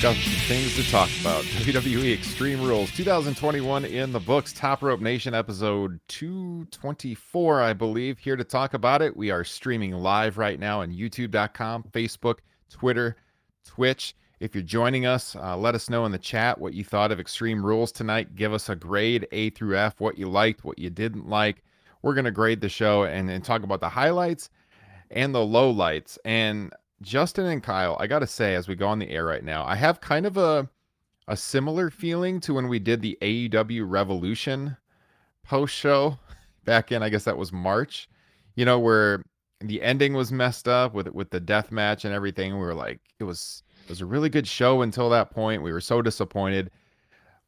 got some things to talk about. WWE Extreme Rules 2021 in the books. Top Rope Nation episode 224, I believe. Here to talk about it. We are streaming live right now on YouTube.com, Facebook, Twitter, Twitch. If you're joining us, uh, let us know in the chat what you thought of Extreme Rules tonight. Give us a grade A through F, what you liked, what you didn't like. We're going to grade the show and, and talk about the highlights and the lowlights. And Justin and Kyle, I got to say, as we go on the air right now, I have kind of a a similar feeling to when we did the AEW Revolution post show back in, I guess that was March. You know, where the ending was messed up with with the death match and everything. We were like, it was it was a really good show until that point. We were so disappointed.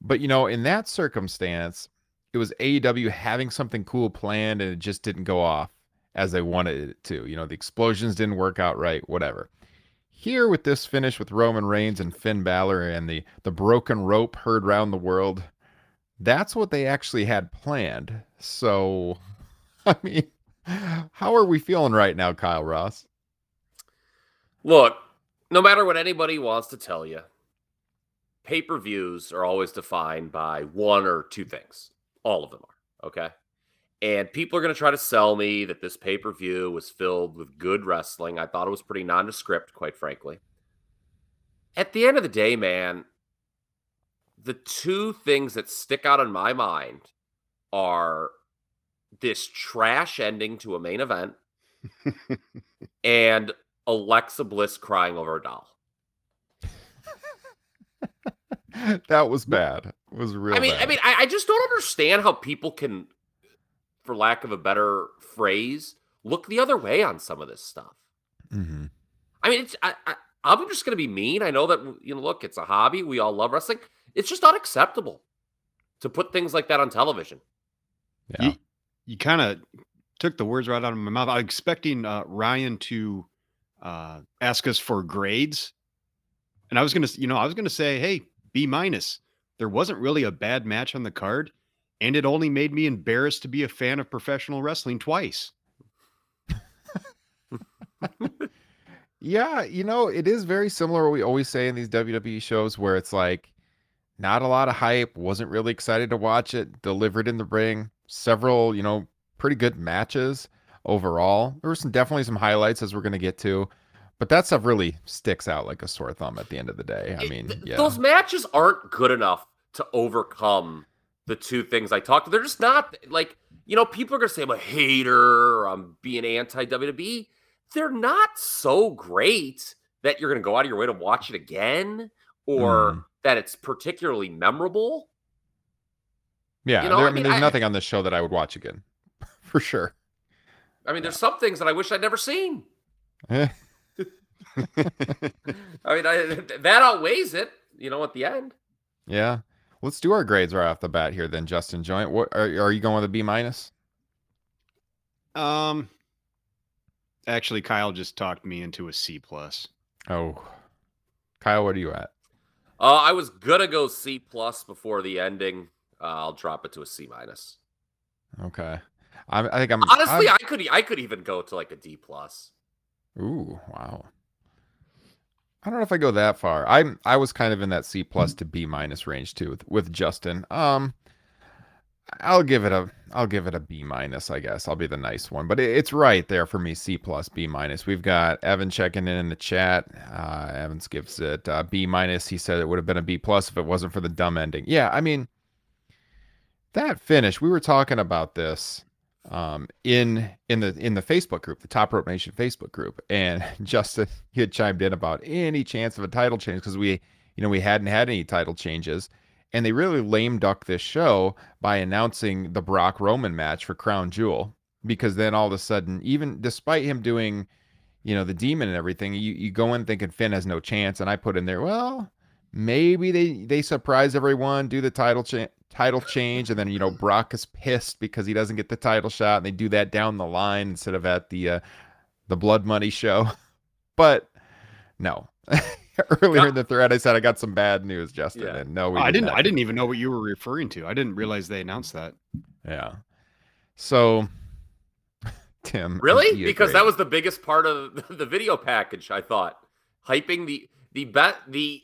But you know, in that circumstance, it was AEW having something cool planned and it just didn't go off as they wanted it to. You know, the explosions didn't work out right, whatever. Here with this finish with Roman Reigns and Finn Balor and the the broken rope heard round the world, that's what they actually had planned. So, I mean, how are we feeling right now, Kyle Ross? Look, no matter what anybody wants to tell you, pay per views are always defined by one or two things. All of them are. Okay. And people are going to try to sell me that this pay per view was filled with good wrestling. I thought it was pretty nondescript, quite frankly. At the end of the day, man, the two things that stick out in my mind are this trash ending to a main event and Alexa Bliss crying over a doll. that was bad. It was real. I mean, bad. I mean, I, I just don't understand how people can, for lack of a better phrase, look the other way on some of this stuff. Mhm. I mean, it's I, I, I'm just going to be mean. I know that you know, look, it's a hobby. We all love wrestling. It's just unacceptable to put things like that on television. yeah. You, you kind of took the words right out of my mouth. I was expecting uh, Ryan to uh, ask us for grades, and I was gonna, you know, I was gonna say, hey, B minus. There wasn't really a bad match on the card, and it only made me embarrassed to be a fan of professional wrestling twice. Yeah, you know, it is very similar what we always say in these WWE shows where it's like not a lot of hype, wasn't really excited to watch it, delivered in the ring, several, you know, pretty good matches overall. There were some definitely some highlights as we're going to get to, but that stuff really sticks out like a sore thumb at the end of the day. I It- mean, th- yeah. those matches aren't good enough to overcome the two things I talked. To, they're just not like you know. People are gonna say I'm a hater. Or I'm being anti WWE. They're not so great that you're gonna go out of your way to watch it again, or Mhm. that it's particularly memorable. yeah, you know, there, I mean, there's I- nothing on this show that I would watch again. For sure. I mean, there's some things that I wish I'd never seen. Eh, I mean, I, that outweighs it. You know, at the end. yeah. Let's do our grades right off the bat here then, Justin Joint. What are, are you going with a B minus? Um, actually, Kyle just talked me into a C plus. Oh. Kyle, what are you at? Uh, I was gonna go C plus before the ending. Uh, I'll drop it to a C minus. Okay. I, I think I'm Honestly, I'm- I could I could even go to like a D plus. Ooh, wow. I don't know if I go that far. I'm I was kind of in that C plus to B minus range too with, with Justin. Um I'll give it a I'll give it a B minus, I guess. I'll be the nice one. But it, it's right there for me, C plus, B minus. We've got Evan checking in in the chat. Uh Evans gives it uh, B minus. He said it would have been a B plus if it wasn't for the dumb ending. Yeah, I mean that finish, we were talking about this um, in in the in the Facebook group, the Top Rope Nation Facebook group, and Justin he had chimed in about any chance of a title change because we you know we hadn't had any title changes, and they really lame duck this show by announcing the Brock Roman match for Crown Jewel because then all of a sudden, even despite him doing you know the demon and everything, you you go in thinking Finn has no chance, and I put in there well maybe they they surprise everyone, do the title cha- title change, and then you know Brock is pissed because he doesn't get the title shot, and they do that down the line instead of at the uh, the Blood Money show. But no. Earlier in the thread, I said I got some bad news, Justin, Yeah. and no, we I did didn't. not I didn't even know what you were referring to. I didn't realize they announced that. Yeah. So, Tim, Really? Because that was the biggest part of the video package. I thought hyping the the bet the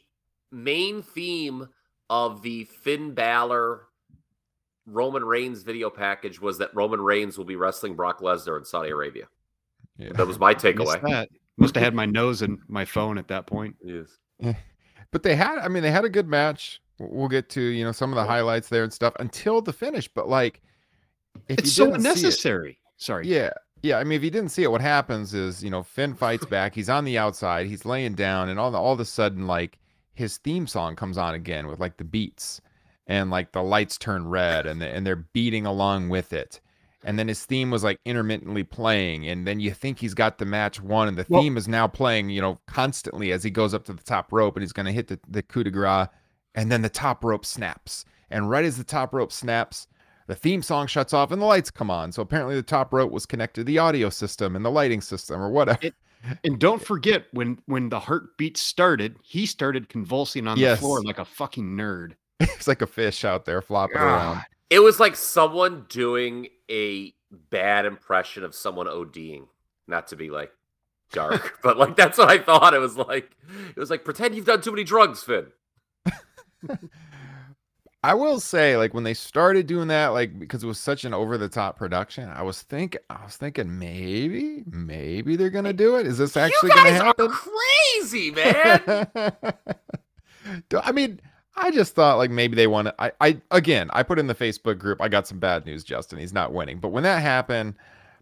main theme of the Finn Balor Roman Reigns video package was that Roman Reigns will be wrestling Brock Lesnar in Saudi Arabia. Yeah. That was my takeaway. that. Must have had my nose in my phone at that point. Yes. But they had, I mean, they had a good match. We'll get to you know some of the highlights there and stuff until the finish. But like, if It's you so didn't it- unnecessary. Sorry. Yeah. Yeah. I mean, if you didn't see it, what happens is, you know, Finn fights back. He's on the outside. He's laying down, and all, all of a sudden, like, his theme song comes on again with like the beats, and like the lights turn red, and, the, and they're beating along with it. And then his theme was like intermittently playing, and then you think he's got the match won, and the Well- theme is now playing, you know, constantly as he goes up to the top rope, and he's going to hit the, the coup de grace, and then the top rope snaps. And right as the top rope snaps, the theme song shuts off and the lights come on. So apparently the top rope was connected to the audio system and the lighting system or whatever. It- And don't forget when when the heartbeat started, he started convulsing on Yes. the floor like a fucking nerd. it's like a fish out there flopping ah, around. It was like someone doing a bad impression of someone ODing. Not to be like dark, but like that's what I thought. It was like it was like pretend you've done too many drugs, Finn. I will say, like when they started doing that, like because it was such an over the top production, I was think I was thinking maybe, maybe they're gonna do it. Is this actually you gonna happen? are crazy, man. I mean, I just thought like maybe they want to. I, I again, I put in the Facebook group. I got some bad news, Justin. He's not winning. But when that happened,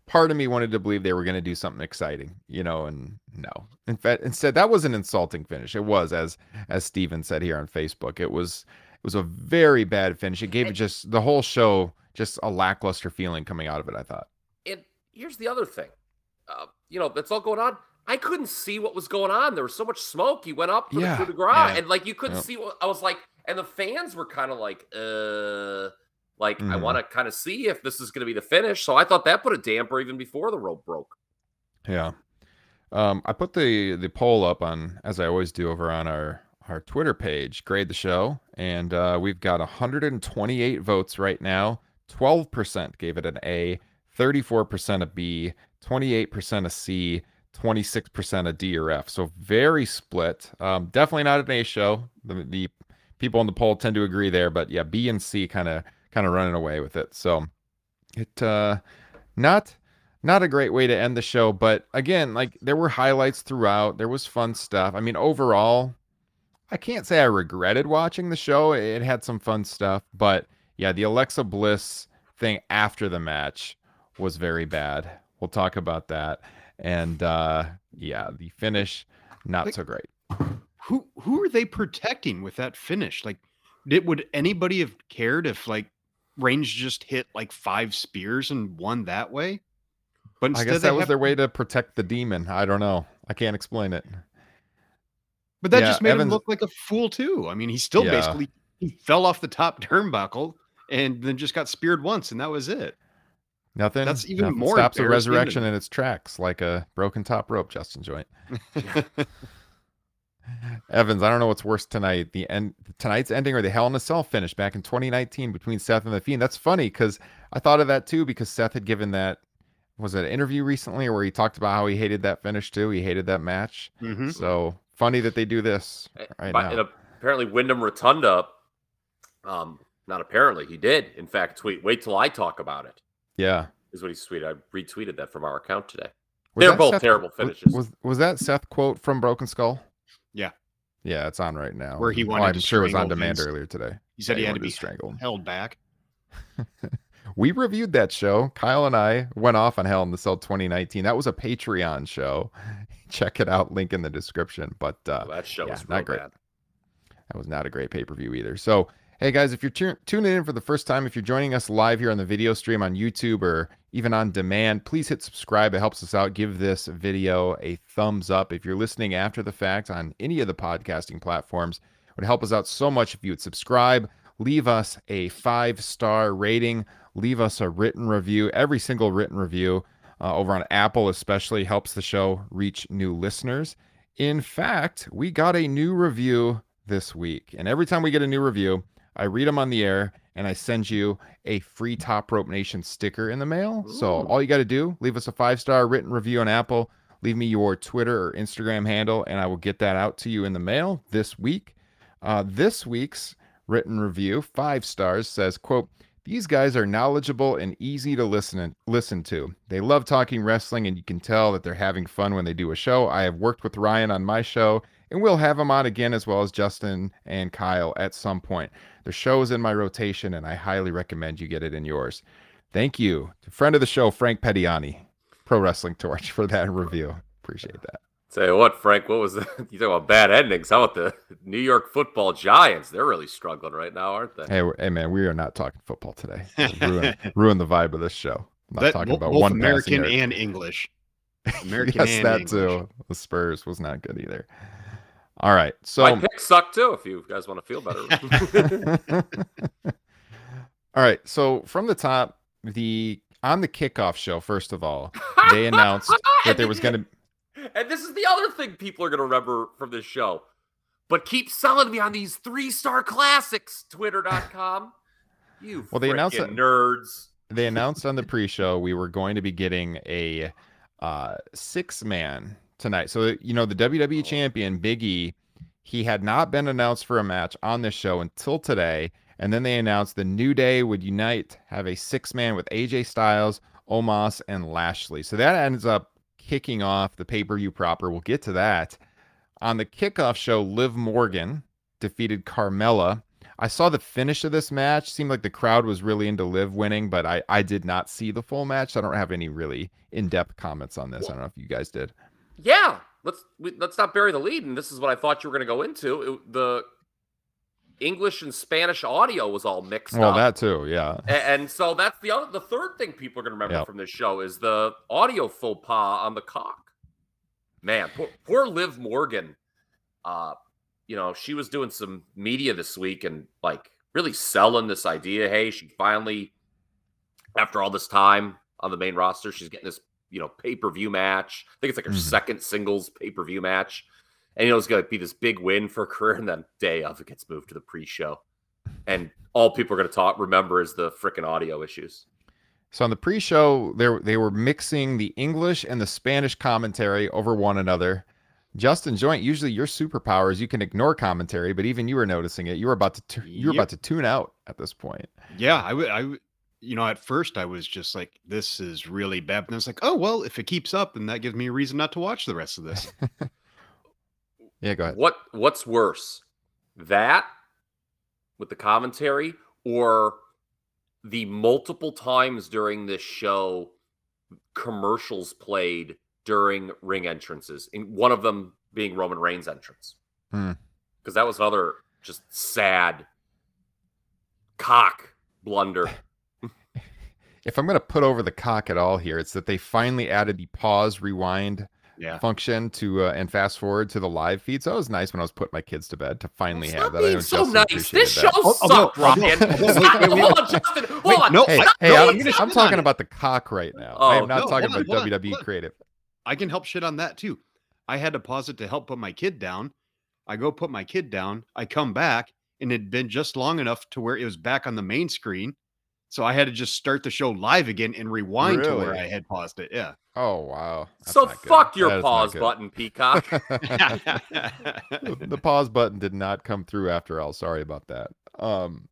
part of me wanted to believe they were going to do something exciting, you know. And no, in fact, instead, that was an insulting finish. It was, as as Steven said here on Facebook, it was it was a very bad finish. It gave it just the whole show just a lackluster feeling coming out of it. I thought. and here's the other thing. Uh, you know, that's all going on. I couldn't see what was going on. There was so much smoke. He went up to Yeah, the coup de grace, yeah. and like you couldn't see what I was like. And the fans were kind of like, uh, like I Mhm. want to kind of see if this is going to be the finish. So I thought that put a damper even before the rope broke. Yeah. Um, I put the the poll up on as I always do over on our our Twitter page, grade the show, and uh, we've got 128 votes right now. 12% gave it an A, 34% a B, 28% a C, 26% a D or F. So very split. Um, definitely not an A show. The, the people in the poll tend to agree there, but yeah, B and C kind of kind of running away with it. So it uh, not not a great way to end the show but again like there were highlights throughout there was fun stuff i mean overall i can't say i regretted watching the show. It had some fun stuff but yeah the alexa bliss thing after the match was very bad. We'll talk about that. And uh yeah the finish not Like- so great. Who who are they protecting with that finish? Like, did would anybody have cared if like Reigns just hit like five spears and won that way? But i guess that was have- their way to protect the demon. I don't know. I can't explain it But that Yeah, just made Evans- him look like a fool too. I mean, he still Yeah. basically he fell off the top turnbuckle and then just got speared once, and that was it. nothing That's even nothing more stops a resurrection than- in its tracks like a broken top rope justin joint Evans, I don't know what's worse tonight, the end tonight's ending or the Hell in a Cell finish back in 2019 between Seth and the Fiend. That's funny because I thought of that too because Seth had given that was it an interview recently where he talked about how he hated that finish too. He hated that match. Mhm. So funny that they do this Uh, right but- now. and apparently Windham Rotunda, um, not apparently, he did in fact tweet. Wait till I talk about it. yeah. Is what he tweeted. I retweeted that from our account today. Was They're both Seth- terrible finishes. Was, was that Seth quote from Broken Skull? Yeah. Yeah, it's on right now. Where he Oh, wanted I'm to sure it was on demand Vince. earlier today. He said Yeah, he had to be strangled. held back. We reviewed that show. Kyle and I went off on Hell in the Cell 2019. That was a Patreon show. Check it out. Link in the description. But uh, that show yeah, was not great. bad. that was not a great pay per view either. So, hey guys, if you're tu- tuning in for the first time, if you're joining us live here on the video stream on YouTube or even on demand, please hit subscribe. It helps us out. Give this video a thumbs up. If you're listening after the fact on any of the podcasting platforms, it would help us out so much if you would subscribe, leave us a five star rating, leave us a written review. Every single written review uh, over on Apple, especially, helps the show reach new listeners. In fact, we got a new review this week. And every time we get a new review, I read them on the air and I send you a free Top Rope Nation sticker in the mail. So all you got to do, leave us a five star written review on Apple, leave me your Twitter or Instagram handle, and I will get that out to you in the mail this week. Uh, this week's written review, five stars, says, quote, these guys are knowledgeable and easy to listen and listen to. They love talking wrestling, and you can tell that they're having fun when they do a show. I have worked with Ryan on my show, and we'll have him on again as well as Justin and Kyle at some point. The show is in my rotation, and I highly recommend you get it in yours. Thank you to friend of the show, Frank Pettiani, Pro Wrestling Torch, for that review. Appreciate that. Tell you what, Frank, what was the, you talk about bad endings? How about the New York Football Giants? They're really struggling right now, aren't they? Hey, hey, man, we are not talking football today. ruin, ruin the vibe of this show. I'm not That- talking about both one American and English. American yes, and that English. too. The Spurs was not good either. All right, so My pick sucked too. If you guys want to feel better, all right, so from the top, the on the kickoff show, first of all, they announced that there was going to. And this is the other thing people are going to remember from this show. But keep selling me on these three star classics, twitter.com. You Well, they announced that- nerds. They announced on the pre-show we were going to be getting a uh, six-man tonight. So you know the WWE champion Big E, he had not been announced for a match on this show until today, and then they announced the New Day would unite, have a six-man with AJ Styles, Omos, and Lashley. So that ends up kicking off the pay-per-view proper. We'll get to that. On the kickoff show, Liv Morgan defeated Carmella. I saw the finish of this match. Seemed like the crowd was really into Liv winning, but I, I did not see the full match. I don't have any really in-depth comments on this. I don't know if you guys did. Yeah, let's we, let's not bury the lead. And this is what I thought you were going to go into. It- the English and Spanish audio was all mixed Well, up. that too, yeah. A- And, so that's the other, the third thing people are going to remember Yep. from this show is the audio faux pas on Peacock. Man, poor, poor Liv Morgan. Uh, you know, she was doing some media this week and like really selling this idea. Hey, she finally, after all this time on the main roster, she's getting this, you know, pay per view match. I think it's like her Mhm. second singles pay per view match. And you know, it's going to be this big win for her career. And then day of, it gets moved to the pre show. And all people are going to talk, remember, is the freaking audio issues. So on the pre-show, they they were mixing the English and the Spanish commentary over one another. Justin Joint, usually your superpower is you can ignore commentary, but even you were noticing it. You were about to tu- you were Yep. about to tune out at this point. Yeah, I would. I would. You know, at first I was just like, "This is really bad," and I was like, "Oh well, if it keeps up, then that gives me a reason not to watch the rest of this." Yeah, go ahead. What What's worse, that with the commentary, or the multiple times during this show commercials played during ring entrances? In one of them being Roman Reigns' entrance, Hmm. because that was another just sad cock blunder. If I'm going to put over Peacock at all here, it's that they finally added the pause rewind Yeah, function to uh, and fast forward to the live feed. So it was nice when I was putting my kids to bed to finally Stop have that. I being know so nice. This show I'll- I'll sucked, I'll go- Ryan. I'll go- Stop. wait, wait, Hold wait. on, Justin. Hold Wait, on. no, Hey, I- hey, no, I'm, I'm I'm talking about Peacock right now. I Oh, am not no, talking about on, WWE on. creative. I can help shit on that too. I had to pause it to help put my kid down. I go put my kid down. I come back, and it'd been just long enough to where it was back on the main screen. So I had to just start the show live again and rewind to where I had paused it. Yeah. Oh wow. That's So fuck your is not pause button, Peacock. the pause button did not come through after all. Sorry about that. Um,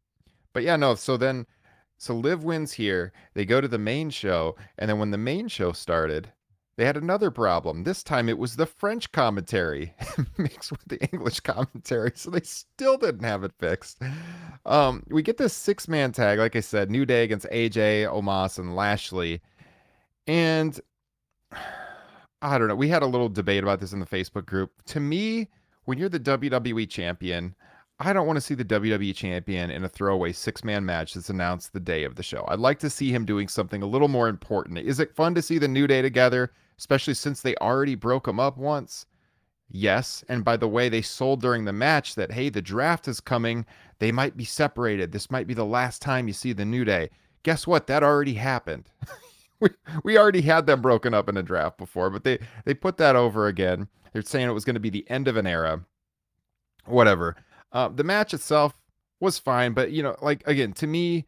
but yeah, no. So then, so Liv wins here. They go to the main show, and then when the main show started, they had another problem. This time it was the French commentary mixed with the English commentary, so they still didn't have it fixed. Um, we get this six-man tag, like I said, New Day against AJ, Omos, and Lashley, and I don't know. We had a little debate about this in the Facebook group. To me, when you're the WWE champion, I don't want to see the WWE champion in a throwaway six man match that's announced the day of the show. I'd like to see him doing something a little more important. Is it fun to see the New Day together, especially since they already broke them up once? Yes. And by the way, they sold during the match that, hey, the draft is coming. They might be separated. This might be the last time you see the New Day. Guess what? That already happened. we, we already had them broken up in a draft before, but they, they put that over again. They're saying it was going to be the end of an era. Whatever. Uh, the match itself was fine, but, you know, like, again, to me,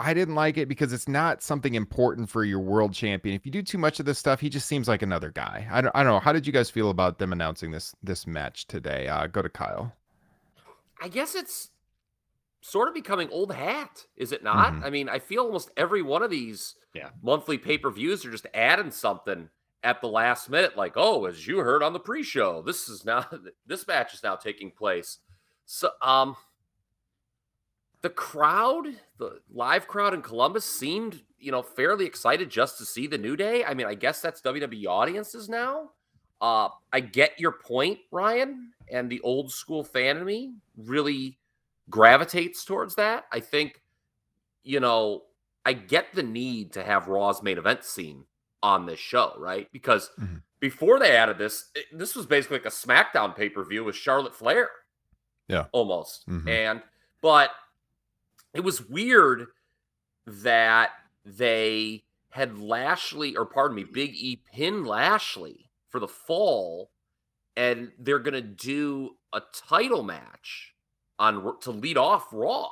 I didn't like it because it's not something important for your world champion. If you do too much of this stuff, he just seems like another guy. I don't, I don't know. How did you guys feel about them announcing this this match today? Uh, go to Kyle. I guess it's sort of becoming old hat, is it not? Mhm. I mean, I feel almost every one of these Yeah. monthly pay per views are just adding something at the last minute, like, oh, as you heard on the pre show, this is now this match is now taking place. So, um, the crowd, the live crowd in Columbus seemed, you know, fairly excited just to see the New Day. I mean, I guess that's WWE audiences now. Uh, I get your point, Ryan, and the old school fan in me really gravitates towards that. I think, you know, I get the need to have Raw's main event scene on this show, right? Because Mhm. before they added this, it- this was basically like a SmackDown pay per view with Charlotte Flair. Yeah. Almost. Mhm. And, but it was weird that they had Lashley, or pardon me, Big E pin Lashley for the fall, and they're going to do a title match on to lead off Raw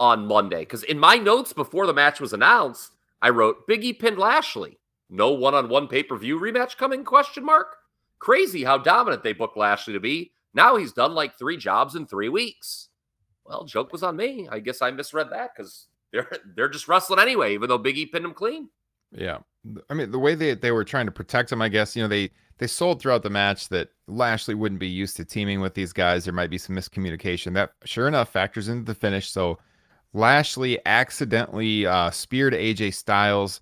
on Monday. Because in my notes before the match was announced, I wrote Big E pinned Lashley. No one-on-one pay-per-view rematch coming? Question mark. Crazy how dominant they booked Lashley to be. Now he's done like three jobs in three weeks. Well, joke was on me. I guess I misread that because they're they're just wrestling anyway, even though Big E pinned him clean. Yeah. I mean, the way they, they were trying to protect him, I guess, you know, they they sold throughout the match that Lashley wouldn't be used to teaming with these guys. There might be some miscommunication. That sure enough factors into the finish. So Lashley accidentally uh, speared AJ Styles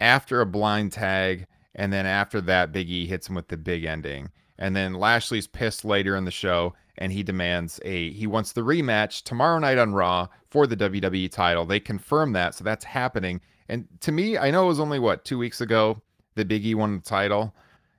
after a blind tag, and then after that, Big E hits him with the big ending. And then Lashley's pissed later in the show, and he demands a he wants the rematch tomorrow night on Raw for the WWE title. They confirm that, so that's happening. And to me, I know it was only what two weeks ago Big E won the title,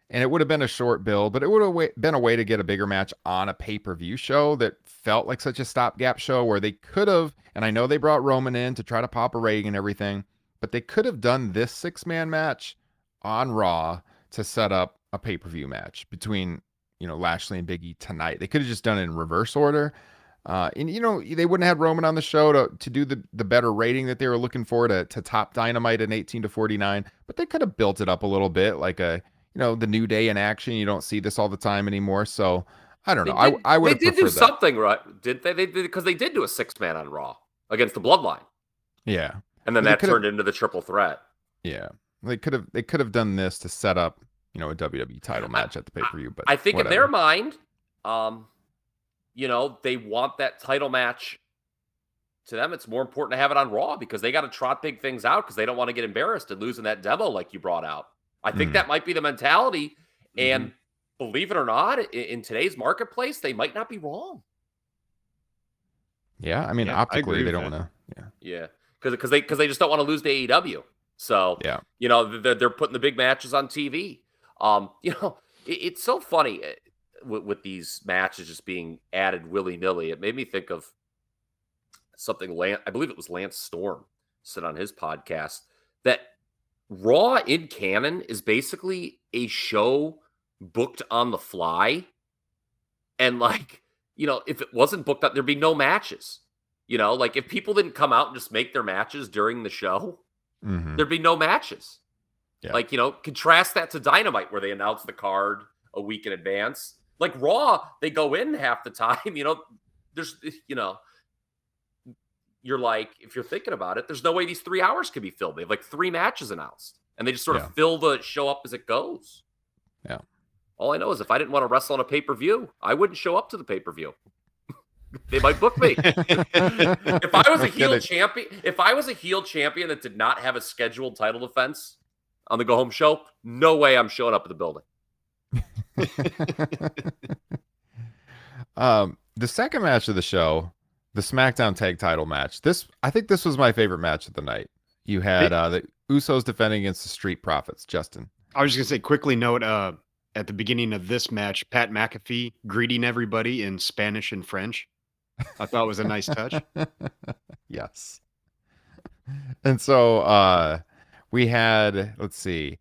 and it would have been a short build, but it would have been a way to get a bigger match on a pay per view show that felt like such a stopgap show where they could have. And I know they brought Roman in to try to pop a rating and everything, but they could have done this six man match on Raw to set up a pay per view match between you know Lashley and Big E tonight. They could have just done it in reverse order. Uh, and you know they wouldn't have had Roman on the show to, to do the, the better rating that they were looking for to, to top Dynamite in 18 to 49, but they could have built it up a little bit like a you know the New Day in action. You don't see this all the time anymore, so I don't know. Did, I I would they did do that. something, right? Did they? They did because they did do a six man on Raw against the Bloodline, Yeah, and then But that turned into the triple threat. yeah. They could have they could have done this to set up you know a WWE title match at the pay per view, but I think in their mind, um, you know, they want that title match. To them, it's more important to have it on Raw because they got to trot big things out because they don't want to get embarrassed and losing that demo like you brought out. I think Mhm. that might be the mentality. And Mm-hmm. believe it or not, i- in today's marketplace, they might not be wrong. yeah. I mean, Yeah, optically agree they don't want to. Yeah, Yeah, because because they because they just don't want to lose to AEW. So Yeah. you know they're, they're putting the big matches on TV. Um, you know it, it's so funny eh, with, with these matches just being added willy nilly. It made me think of something. Lance, I believe it was Lance Storm said on his podcast that Raw in canon is basically a show booked on the fly, and like you know if it wasn't booked up, there'd be no matches. You know, like if people didn't come out and just make their matches during the show, Mhm. there'd be no matches. Yeah. Like, you know, contrast that to Dynamite where they announce the card a week in advance. Like Raw, they go in half the time, you know, there's you know, you're like, if you're thinking about it, there's no way these three hours could be filled. They have like three matches announced. And they just sort Yeah. of fill the show up as it goes. Yeah. All I know is if I didn't want to wrestle on a pay-per-view, I wouldn't show up to the pay-per-view. they might book me. if I was a heel champion, if I was a heel champion that did not have a scheduled title defense on the go home show, no way I'm showing up at the building. um, the second match of the show, the SmackDown Tag Title match. This I think this was my favorite match of the night. You had uh, the Usos defending against the Street Profits. Justin. I was just gonna say quickly note uh at the beginning of this match, Pat McAfee greeting everybody in Spanish and French. I thought it was a nice touch. yes. And so uh we had let's see.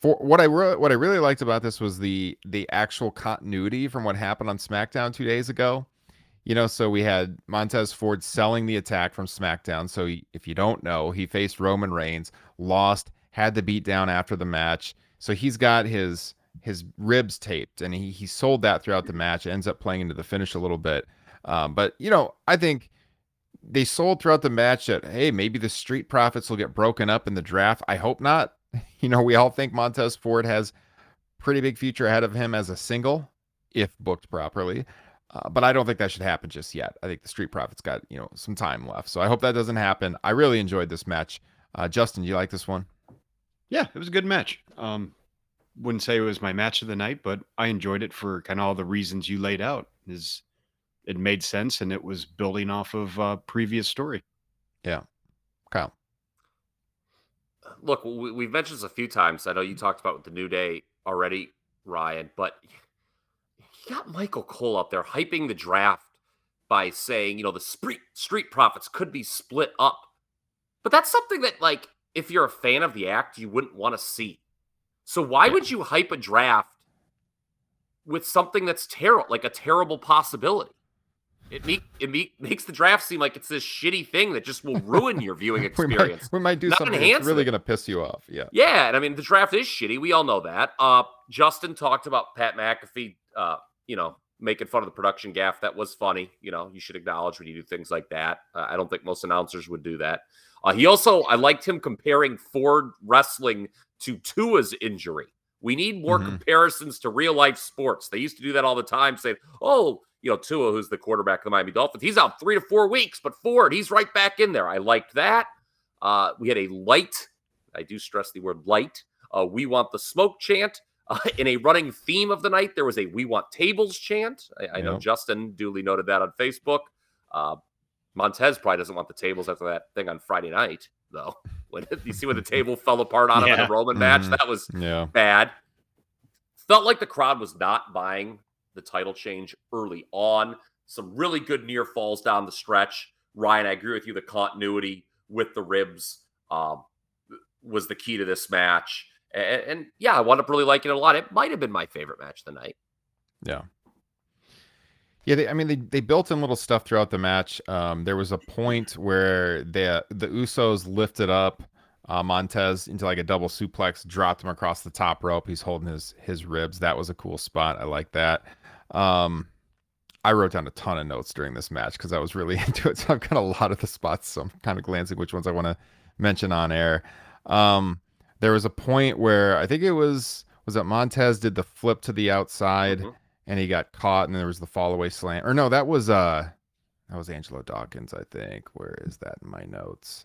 For what I what I really liked about this was the the actual continuity from what happened on SmackDown 2 days ago. You know, so we had Montez Ford selling the attack from SmackDown. So he, if you don't know, he faced Roman Reigns, lost, had the beat down after the match. So he's got his his ribs taped, and he he sold that throughout the match. Ends up playing into the finish a little bit. Um, but you know, I think they sold throughout the match that hey, maybe the Street Profits will get broken up in the draft. I hope not. You know, we all think Montez Ford has pretty big future ahead of him as a single if booked properly. Uh, but I don't think that should happen just yet. I think the Street Profits got you know some time left, so I hope that doesn't happen. I really enjoyed this match. Uh, Justin, you like this one? Yeah, it was a good match. Um, wouldn't say it was my match of the night, but I enjoyed it for kind of all the reasons you laid out. Is it made sense and it was building off of uh, previous story. Yeah, Kyle. Look, we, we've mentioned this a few times. I know you talked about the New Day already, Ryan, but you got Michael Cole up there hyping the draft by saying, you know, the street street profits could be split up. But that's something that, like, if you're a fan of the act, you wouldn't want to see. So why Yeah. would you hype a draft with something that's terrible, like a terrible possibility? It, make, it make, makes the draft seem like it's this shitty thing that just will ruin your viewing We experience. might, we might do Not something that's really going to piss you off. Yeah. Yeah, and I mean the draft is shitty. We all know that. Uh, Justin talked about Pat McAfee. Uh, you know, making fun of the production gaff. That was funny. You know, you should acknowledge when you do things like that. Uh, I don't think most announcers would do that. Uh, he also, I liked him comparing Ford wrestling to Tua's injury. We need more Mhm. comparisons to real life sports. They used to do that all the time, saying, "Oh, you know, Tua, who's the quarterback of the Miami Dolphins, he's out three to four weeks, but Ford, he's right back in there." I liked that. Uh, we had a light. I do stress the word light. Uh, we want the smoke chant. Uh, in a running theme of the night, there was a "We want tables" chant. I, I know Justin duly noted that on Facebook. Uh, Montez probably doesn't want the tables after that thing on Friday night, though. When you see when the table fell apart on him in the Roman match, Mhm. that was Yeah. bad. Felt like the crowd was not buying the title change early on. Some really good near falls down the stretch. Ryan, I agree with you. The continuity with the ribs um, was the key to this match. And, and yeah, I wound up really liking it a lot. It might have been my favorite match of the night. Yeah. Yeah, they, I mean they, they built in little stuff throughout the match. Um, there was a point where the the Usos lifted up uh, Montez into like a double suplex, dropped him across the top rope. He's holding his his ribs. That was a cool spot. I like that. Um, I wrote down a ton of notes during this match because I was really into it. So I've got a lot of the spots. So I'm kind of glancing which ones I want to mention on air. Um, there was a point where I think it was was that Montez did the flip to the outside Mhm. and he got caught and there was the fall away slam. Or no, that was uh that was Angelo Dawkins, I think. Where is that in my notes?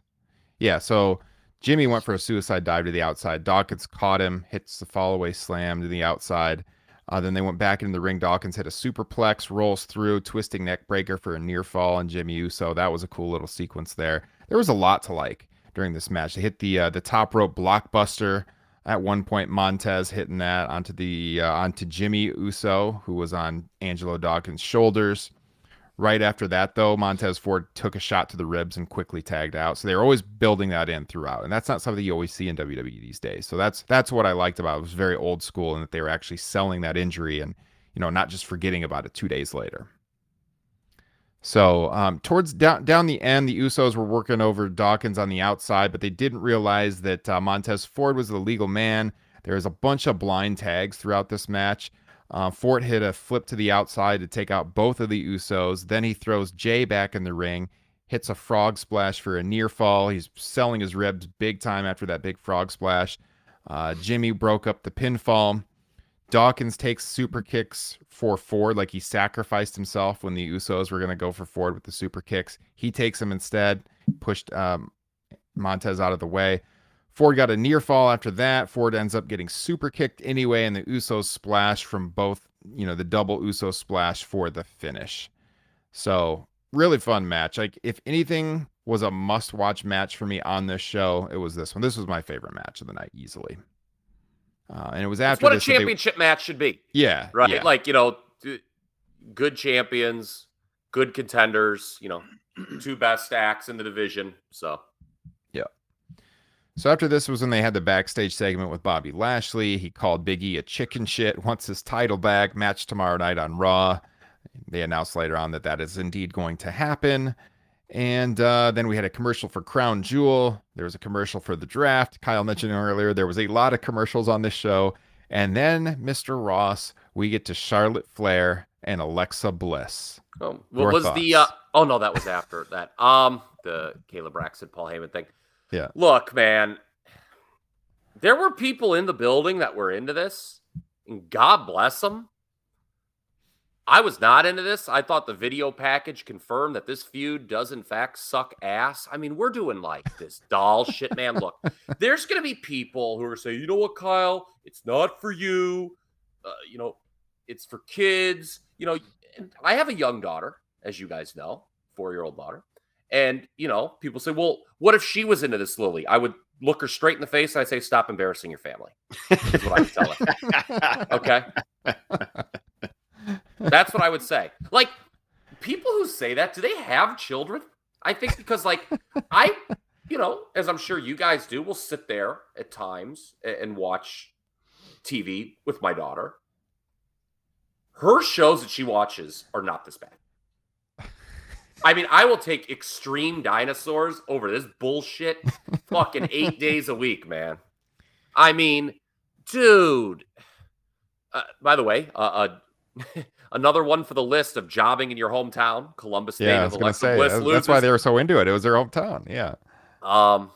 Yeah, so Jimmy went for a suicide dive to the outside. Dawkins caught him, hits the fall away slam to the outside. Uh, then they went back into the ring. Dawkins hit a superplex, rolls through, twisting neck breaker for a near fall, and Jimmy Uso. That was a cool little sequence there. There was a lot to like during this match. They hit the uh, the top rope blockbuster at one point. Montez hitting that onto the uh, onto Jimmy Uso, who was on Angelo Dawkins' shoulders. Right after that, though, Montez Ford took a shot to the ribs and quickly tagged out. So they're always building that in throughout, and that's not something you always see in WWE these days. So that's that's what I liked about it. It was very old school, and that they were actually selling that injury and you know not just forgetting about it two days later. So um, towards down down the end, the Usos were working over Dawkins on the outside, but they didn't realize that uh, Montez Ford was the legal man. There was a bunch of blind tags throughout this match. Uh, Ford hit a flip to the outside to take out both of the Usos. Then he throws Jay back in the ring, hits a frog splash for a near fall. He's selling his ribs big time after that big frog splash. Uh, Jimmy broke up the pinfall. Dawkins takes super kicks for Ford, like he sacrificed himself when the Usos were going to go for Ford with the super kicks. He takes them instead, pushed um, Montez out of the way. Ford got a near fall after that. Ford ends up getting super kicked anyway, and the Usos splash from both, you know, the double Uso splash for the finish. So, really fun match. Like, if anything was a must watch match for me on this show, it was this one. This was my favorite match of the night, easily. Uh, and it was That's after what a that they- championship match should be, yeah, right? yeah. Like you know, good champions, good contenders. You know, two best acts in the division. So So after this was when they had the backstage segment with Bobby Lashley. He called Big E a chicken shit. Wants his title back. Match tomorrow night on Raw. They announced later on that that is indeed going to happen. And uh, then we had a commercial for Crown Jewel. There was a commercial for the draft. Kyle mentioned earlier there was a lot of commercials on this show. And then Mr. Ross, we get to Charlotte Flair and Alexa Bliss. Um, Your what was the? Uh, oh no, that was after that. Um, the Kayla Braxton, Paul Heyman thing. Yeah. Look, man, there were people in the building that were into this, and God bless them. I was not into this. I thought the video package confirmed that this feud does in fact suck ass. I mean, we're doing like this doll shit, man. Look, there's gonna be people who are saying, you know what, Kyle, it's not for you. Uh, you know, it's for kids. You know, and I have a young daughter, as you guys know, four year old daughter. And, you know, people say, well, what if she was into this, Lily? I would look her straight in the face and I'd say, stop embarrassing your family. Is what I would tell her. Okay. That's what I would say. Like, people who say that, do they have children? I think because, like, I, you know, as I'm sure you guys do, will sit there at times and watch TV with my daughter. Her shows that she watches are not this bad. I mean, I will take extreme dinosaurs over this bullshit fucking eight days a week, man. I mean, dude. Uh, by the way, uh, uh, another one for the list of jobbing in your hometown, Columbus State. Yeah, I was going to say Bliss that's, that's why they were so into it. It was their hometown. Yeah. Um,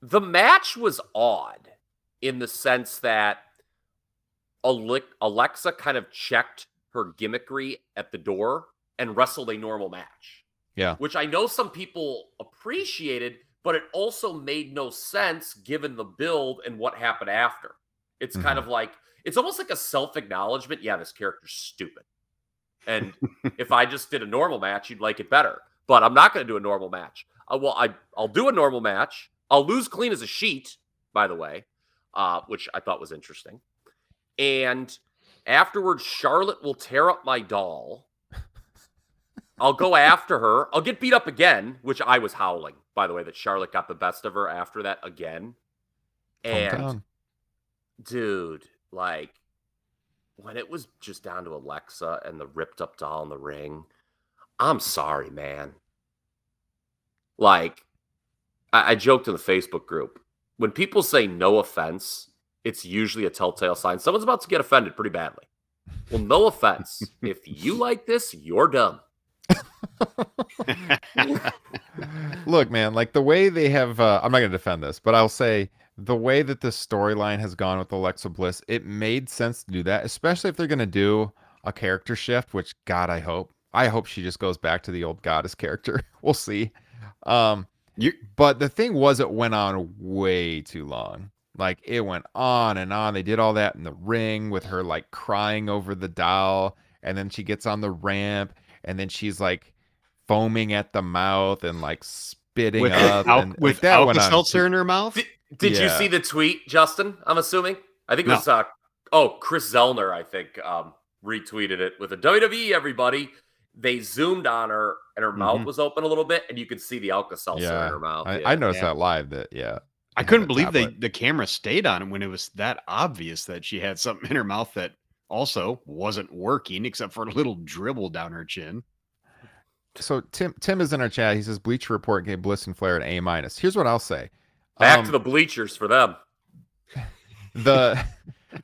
the match was odd in the sense that Alexa kind of checked her gimmickry at the door and wrestled a normal match. Yeah. Which I know some people appreciated, but it also made no sense given the build and what happened after. It's kind Mhm. of like, it's almost like a self acknowledgement. Yeah, this character's stupid. And if I just did a normal match, you'd like it better. But I'm not going to do a normal match. Uh, well, I I'll do a normal match. I'll lose clean as a sheet, by the way, uh, which I thought was interesting. And afterwards, Charlotte will tear up my doll. I'll go after her. I'll get beat up again, which I was howling, by the way, that Charlotte got the best of her after that again. And dude, like when it was just down to Alexa and the ripped up doll in the ring, I'm sorry, man. Like, I, I joked in the Facebook group when people say no offense, it's usually a telltale sign someone's about to get offended pretty badly. Well, no offense. if you like this, you're dumb. Look, man, like the way they have, uh, I'm not going to defend this, but I'll say the way that the storyline has gone with Alexa Bliss, it made sense to do that, especially if they're going to do a character shift, which God, I hope. I hope she just goes back to the old goddess character. we'll see. Um, You- but the thing was, it went on way too long. Like it went on and on. They did all that in the ring with her like crying over the doll, and then she gets on the ramp, and then she's like foaming at the mouth and like spitting with up Al- and like, with that went. Alka-Seltzer in her mouth. Did, did you see the tweet, Justin? I'm assuming. I think it No. was uh oh, Chris Zellner, I think, um, retweeted it with a WWE everybody. They zoomed on her and her mouth Mhm. was open a little bit, and you could see the Alka Seltzer Yeah. in her mouth. I, yeah. I noticed Yeah. that live. That yeah, I couldn't a believe they the camera stayed on it when it was that obvious that she had something in her mouth that also wasn't working except for a little dribble down her chin. So Tim Tim is in our chat. He says Bleacher Report gave Bliss and Flair an A minus. Here's what I'll say. Back Um, to the bleachers for them. the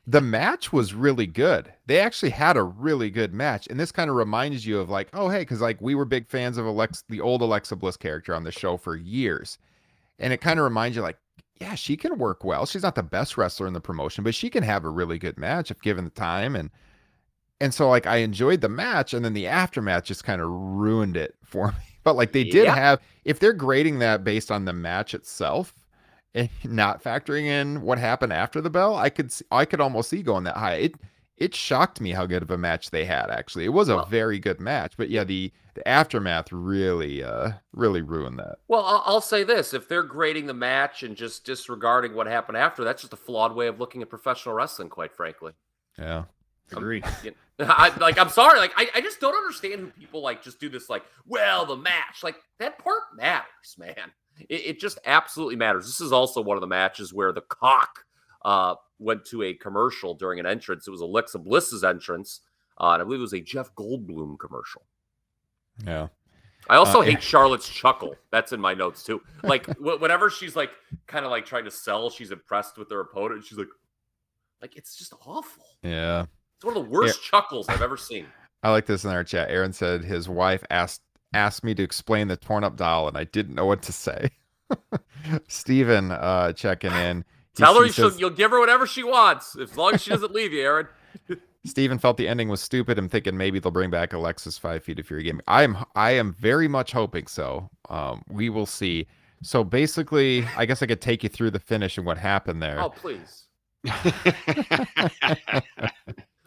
the match was really good. They actually had a really good match, and this kind of reminds you of like, oh hey, because like we were big fans of Alex, the old Alexa Bliss character on the show for years, and it kind of reminds you like, yeah, she can work well. She's not the best wrestler in the promotion, but she can have a really good match if given the time and. And so, like, I enjoyed the match, and then the aftermath just kind of ruined it for me. But like, they did Yeah. have, if they're grading that based on the match itself, and not factoring in what happened after the bell, I could, I could almost see going that high. It, it shocked me how good of a match they had. Actually, it was a Well- very good match. But yeah, the the aftermath really, uh, really ruined that. Well, I'll, I'll say this: if they're grading the match and just disregarding what happened after, that's just a flawed way of looking at professional wrestling. Quite frankly, Yeah. Agree. You know, I, like I'm sorry, like I, I just don't understand who people like just do this. Like, well, the match, like that part matters, man. It, it just absolutely matters. This is also one of the matches where Peacock uh, went to a commercial during an entrance. It was Alexa Bliss's entrance, uh, and I believe it was a Jeff Goldblum commercial. Yeah. I also Uh, yeah. hate Charlotte's chuckle. That's in my notes too. Like wh- whenever she's like kind of like trying to sell, she's impressed with her opponent. She's like, like it's just awful. Yeah. It's one of the worst chuckles I've ever seen. I like this in our chat. Aaron said his wife asked asked me to explain the torn up doll, and I didn't know what to say. Stephen uh, checking in. Tell her he you should, says- you'll give her whatever she wants, as long as she doesn't leave you, Aaron. Steven felt the ending was stupid. I'm thinking maybe they'll bring back Alexis Five Feet of Fury Gaming. I am I am very much hoping so. Um, we will see. So basically, I guess I could take you through the finish and what happened there. Oh, please.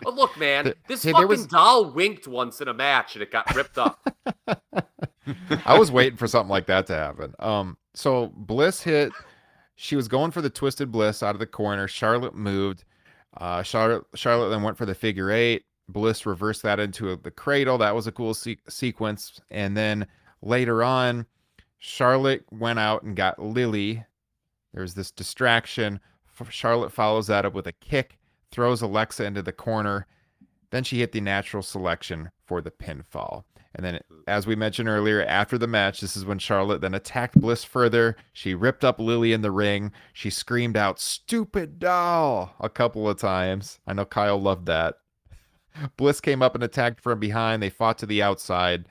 Oh, look, man, this hey, fucking was- doll winked once in a match and it got ripped up. I was waiting for something like that to happen. Um, so Bliss hit. She was going for the twisted Bliss out of the corner. Charlotte moved. Uh, Charlotte Charlotte then went for the figure eight. Bliss reversed that into a, the cradle. That was a cool se- sequence. And then later on, Charlotte went out and got Lily. There's this distraction. Charlotte follows that up with a kick, throws Alexa into the corner. Then she hit the natural selection for the pinfall. And then, as we mentioned earlier, after the match, this is when Charlotte then attacked Bliss further. She ripped up Lily in the ring. She screamed out, Stupid doll, a couple of times. I know Kyle loved that. Bliss came up and attacked from behind. They fought to the outside.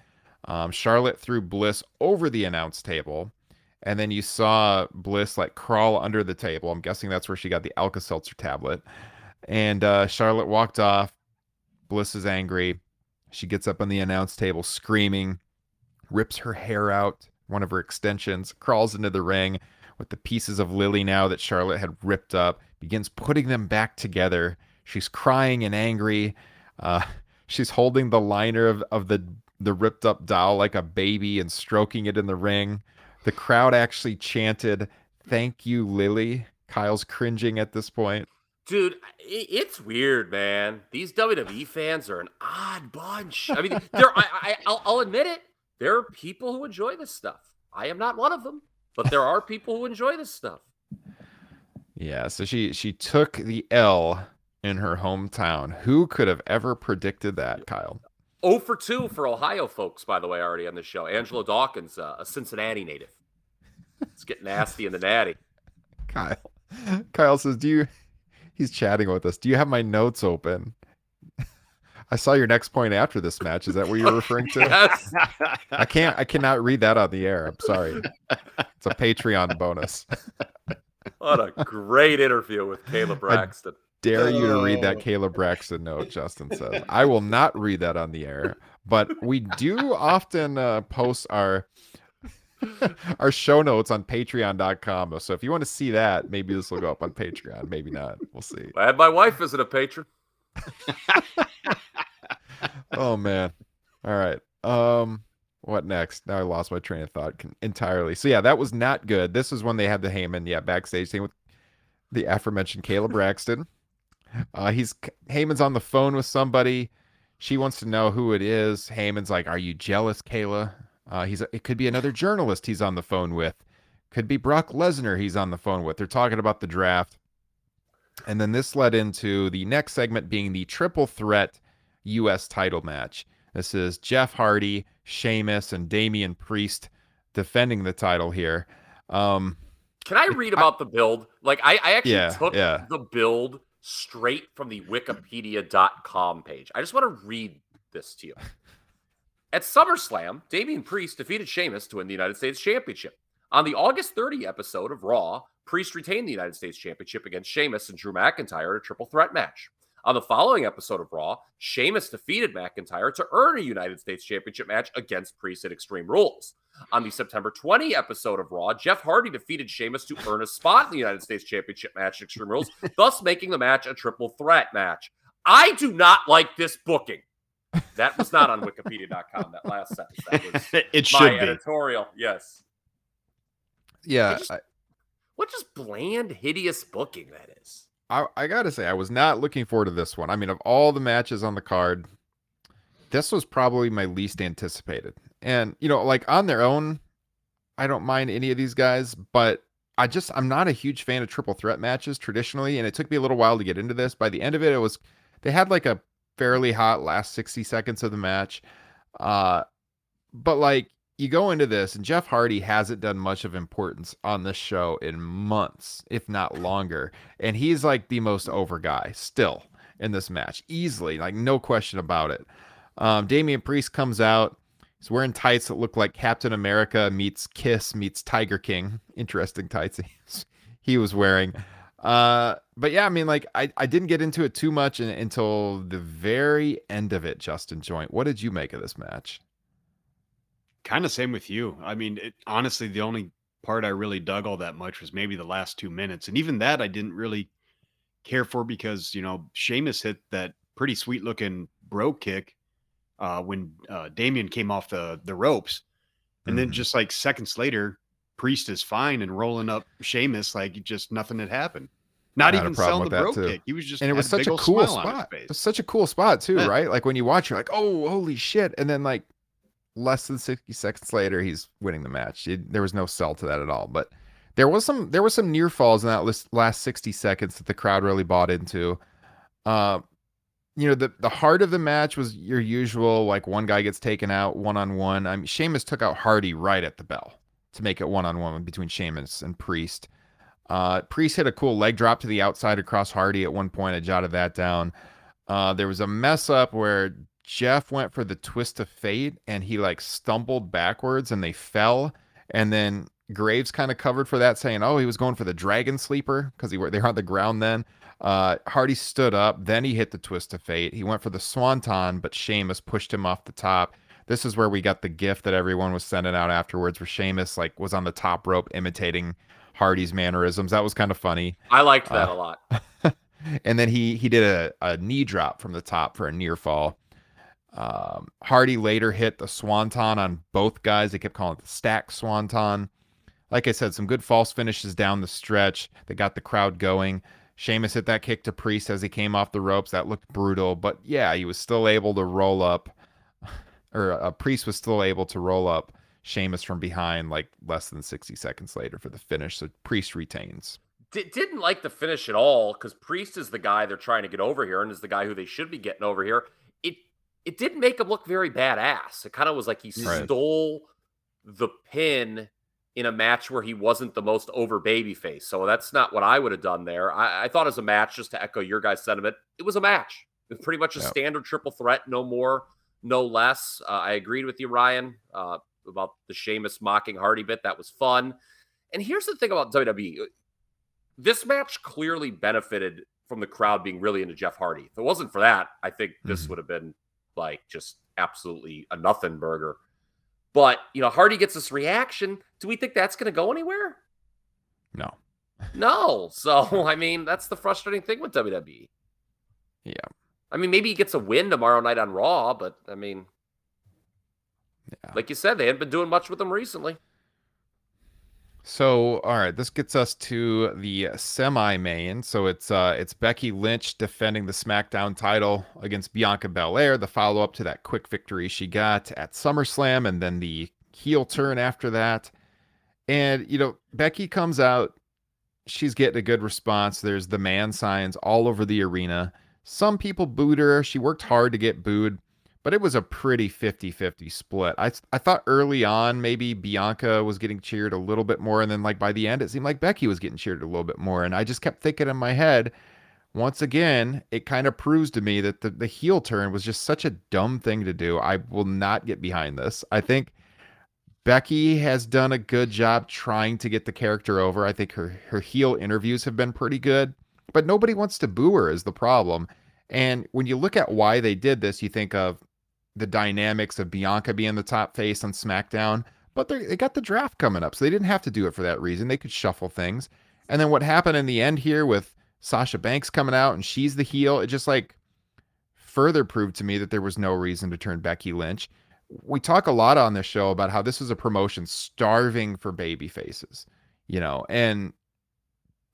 Um, Charlotte threw Bliss over the announce table. And then you saw Bliss like crawl under the table. I'm guessing that's where she got the Alka Seltzer tablet. And uh, Charlotte walked off. Bliss is angry. She gets up on the announce table screaming, rips her hair out, one of her extensions, crawls into the ring with the pieces of Lily now that Charlotte had ripped up, begins putting them back together. She's crying and angry. Uh, she's holding the liner of, of the, the ripped up doll like a baby and stroking it in the ring. The crowd actually chanted, Thank you, Lily. Kyle's cringing at this point. Dude, it's weird, man. These WWE fans are an odd bunch. I mean, there. I, I, I'll, I'll admit it. There are people who enjoy this stuff. I am not one of them, but there are people who enjoy this stuff. Yeah, so she she took the L in her hometown. Who could have ever predicted that, Kyle? Oh for two for Ohio folks, by the way, already on the show. Angela Dawkins, uh, a Cincinnati native. It's getting nasty in the natty. Kyle. Kyle says, "Do you?" He's chatting with us. Do you have my notes open? I saw your next point after this match. Is that what you're referring to? Yes. I can't. I cannot read that on the air. I'm sorry. It's a Patreon bonus. What a great interview with Kayla Braxton. Dare you to read that Oh. Kayla Braxton note? Justin says. I will not read that on the air, but we do often uh, post our our show notes on patreon.com. So if you want to see that, maybe this will go up on Patreon. Maybe not. We'll see. I had my wife visit a patron. Oh man. All right. Um what next? Now I lost my train of thought entirely. So yeah, that was not good. This is when they had the Heyman, yeah, backstage thing with the aforementioned Kayla Braxton. Uh he's Heyman's on the phone with somebody. She wants to know who it is. Heyman's like, "Are you jealous, Kayla?" Uh he's it could be another journalist he's on the phone with. Could be Brock Lesnar he's on the phone with. They're talking about the draft. And then this led into the next segment being the triple threat U.S. title match. This is Jeff Hardy, Sheamus, and Damian Priest defending the title here. Um, Can I read about the build? Like, I, I actually Yeah, took yeah. the build straight from the Wikipedia.com page. I just want to read this to you. At SummerSlam, Damian Priest defeated Sheamus to win the United States Championship. On the August 30 episode of Raw, Priest retained the United States Championship against Sheamus and Drew McIntyre in a triple threat match. On the following episode of Raw, Sheamus defeated McIntyre to earn a United States Championship match against Priest at Extreme Rules. On the September 20 episode of Raw, Jeff Hardy defeated Sheamus to earn a spot in the United States Championship match at Extreme Rules, thus making the match a triple threat match. I do not like this booking. That was not on Wikipedia.com. That last sentence. That was it my should be. editorial. Yes. Yeah, just- I, What just bland, hideous booking that is. I, I gotta say, I was not looking forward to this one. I mean, of all the matches on the card, this was probably my least anticipated. And you know, like on their own, I don't mind any of these guys, but I just I'm not a huge fan of triple threat matches traditionally, and it took me a little while to get into this. By the end of it, it was they had like a fairly hot last 60 seconds of the match. Uh but like you go into this and Jeff Hardy hasn't done much of importance on this show in months, if not longer. And he's like the most over guy still in this match, easily, like no question about it. Um, Damian Priest comes out. He's wearing tights that look like Captain America meets Kiss meets Tiger King. Interesting tights he- he was wearing. Uh, but yeah, I mean, like I, I didn't get into it too much in, until the very end of it. Justin Joint, what did you make of this match? Kind of same with you. I mean, it, honestly, the only part I really dug all that much was maybe the last two minutes, and even that I didn't really care for because you know Sheamus hit that pretty sweet looking bro kick uh, when uh, Damian came off the the ropes, and then Mhm. just like seconds later, Priest is fine and rolling up Sheamus like just nothing had happened. Not even selling the bro too. kick. He was just and it was such a cool smile on his spot. face. It was such a cool spot too, Yeah. right? Like when you watch, you're like, "Oh, holy shit!" And then like less than sixty seconds later, he's winning the match. It- there was no sell to that at all. But there was some there was some near falls in that list, last sixty seconds that the crowd really bought into. Uh, you know, the the heart of the match was your usual like one guy gets taken out one on one. I mean, Sheamus took out Hardy right at the bell to make it one on one between Sheamus and Priest. Uh, Priest hit a cool leg drop to the outside across Hardy at one point. I jotted that down. Uh, there was a mess up where Jeff went for the twist of fate and he like stumbled backwards and they fell. And then Graves kind of covered for that, saying, "Oh, he was going for the dragon sleeper because he were they were on the ground then." Uh, Hardy stood up, then he hit the twist of fate. He went for the swanton, but Sheamus pushed him off the top. This is where we got the gift that everyone was sending out afterwards, where Sheamus like was on the top rope imitating Hardy's mannerisms. That was kind of funny. I liked that Uh, a lot. and then he he did a, a knee drop from the top for a near fall. Um, Hardy later hit the swanton on both guys. They kept calling it the stack swanton. Like I said, some good false finishes down the stretch that got the crowd going. Sheamus hit that kick to Priest as he came off the ropes. That looked brutal, but yeah, he was still able to roll up, or a Priest was still able to roll up Sheamus from behind like less than 60 seconds later for the finish. So Priest retains. Di- didn't like the finish at all because Priest is the guy they're trying to get over here and is the guy who they should be getting over here. It it didn't make him look very badass. It kind of was like he Right. stole the pin in a match where he wasn't the most over baby face. So that's not what I would have done there. I, I thought as a match, just to echo your guys' sentiment, it was a match. It was pretty much a Yep. standard triple threat, no more, no less. Uh, I agreed with you, Ryan, uh, about the Sheamus mocking Hardy bit. That was fun. And here's the thing about WWE this match clearly benefited from the crowd being really into Jeff Hardy. If it wasn't for that, I think this Mhm. would have been like just absolutely a nothing burger. But, you know, Hardy gets this reaction. Do we think that's going to go anywhere? No. No. So, I mean, that's the frustrating thing with WWE. Yeah. I mean, maybe he gets a win tomorrow night on Raw, but I mean, Yeah. like you said, they haven't been doing much with him recently. So, all right, this gets us to the semi-main. So it's uh it's Becky Lynch defending the SmackDown title against Bianca Belair, the follow-up to that quick victory she got at SummerSlam and then the heel turn after that. And you know, Becky comes out, she's getting a good response. There's the man signs all over the arena. Some people booed her. She worked hard to get booed but it was a pretty 50-50 split. I I thought early on maybe Bianca was getting cheered a little bit more and then like by the end it seemed like Becky was getting cheered a little bit more and I just kept thinking in my head once again it kind of proves to me that the the heel turn was just such a dumb thing to do. I will not get behind this. I think Becky has done a good job trying to get the character over. I think her her heel interviews have been pretty good, but nobody wants to boo her is the problem. And when you look at why they did this, you think of the dynamics of Bianca being the top face on SmackDown, but they got the draft coming up, so they didn't have to do it for that reason. They could shuffle things. And then what happened in the end here with Sasha Banks coming out and she's the heel, it just like further proved to me that there was no reason to turn Becky Lynch. We talk a lot on this show about how this is a promotion starving for baby faces, you know, and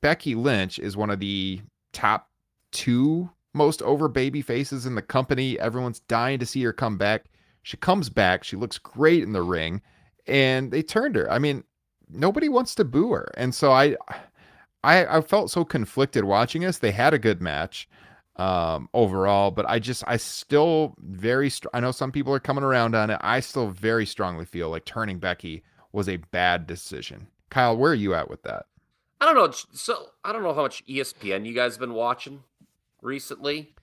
Becky Lynch is one of the top two most over baby faces in the company. Everyone's dying to see her come back. She comes back. She looks great in the ring, and they turned her. I mean, nobody wants to boo her, and so I, I, I felt so conflicted watching this. They had a good match um, overall, but I just, I still very, str- I know some people are coming around on it. I still very strongly feel like turning Becky was a bad decision. Kyle, where are you at with that? I don't know. So I don't know how much ESPN you guys have been watching recently,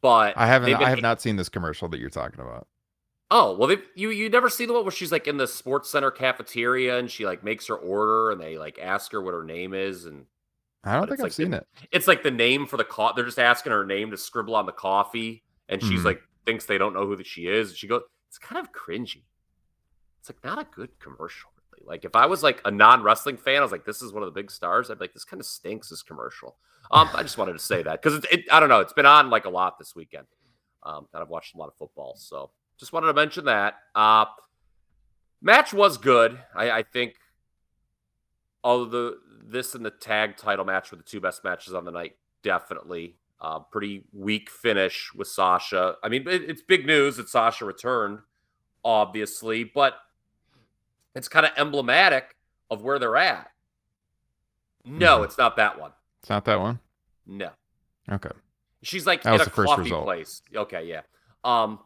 but I haven't, been- I have not seen this commercial that you're talking about. Oh well, they you you never see the one where she's like in the sports center cafeteria and she like makes her order and they like ask her what her name is and I don't think I've like seen the- it. it's like the name for the co- They're just asking her name to scribble on the coffee and she's Mhm. like thinks they don't know who that she is. She goes, it's kind of cringy. It's like not a good commercial. Like if I was like a non wrestling fan, I was like, this is one of the big stars. I'd be like, this kind of stinks. This commercial. Um, I just wanted to say that because it, it, I don't know. It's been on like a lot this weekend. Um, and I've watched a lot of football, so just wanted to mention that. Uh, match was good. I, I think all the this and the tag title match were the two best matches on the night. Definitely, uh, pretty weak finish with Sasha. I mean, it, it's big news that Sasha returned, obviously, but it's kind of emblematic of where they're at. No, Mhm. it's not that one. It's not that one. No. Okay. She's like That in a coffee place. Okay, yeah. Um,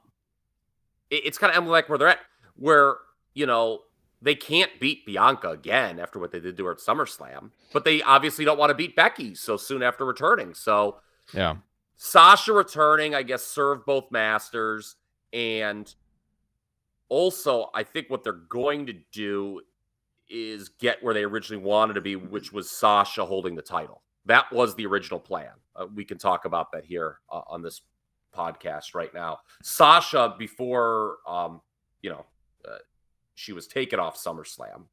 it- it's kind of emblematic where they're at, where you know they can't beat Bianca again after what they did to her at SummerSlam, but they obviously don't want to beat Becky so soon after returning. So Yeah. Sasha returning, I guess, served both masters, and also I think what they're going to do is get where they originally wanted to be, which was Sasha holding the title. That was the original plan. Uh, we can talk about that here uh, on this podcast right now. Sasha, before um, you know, uh, she was taken off SummerSlam,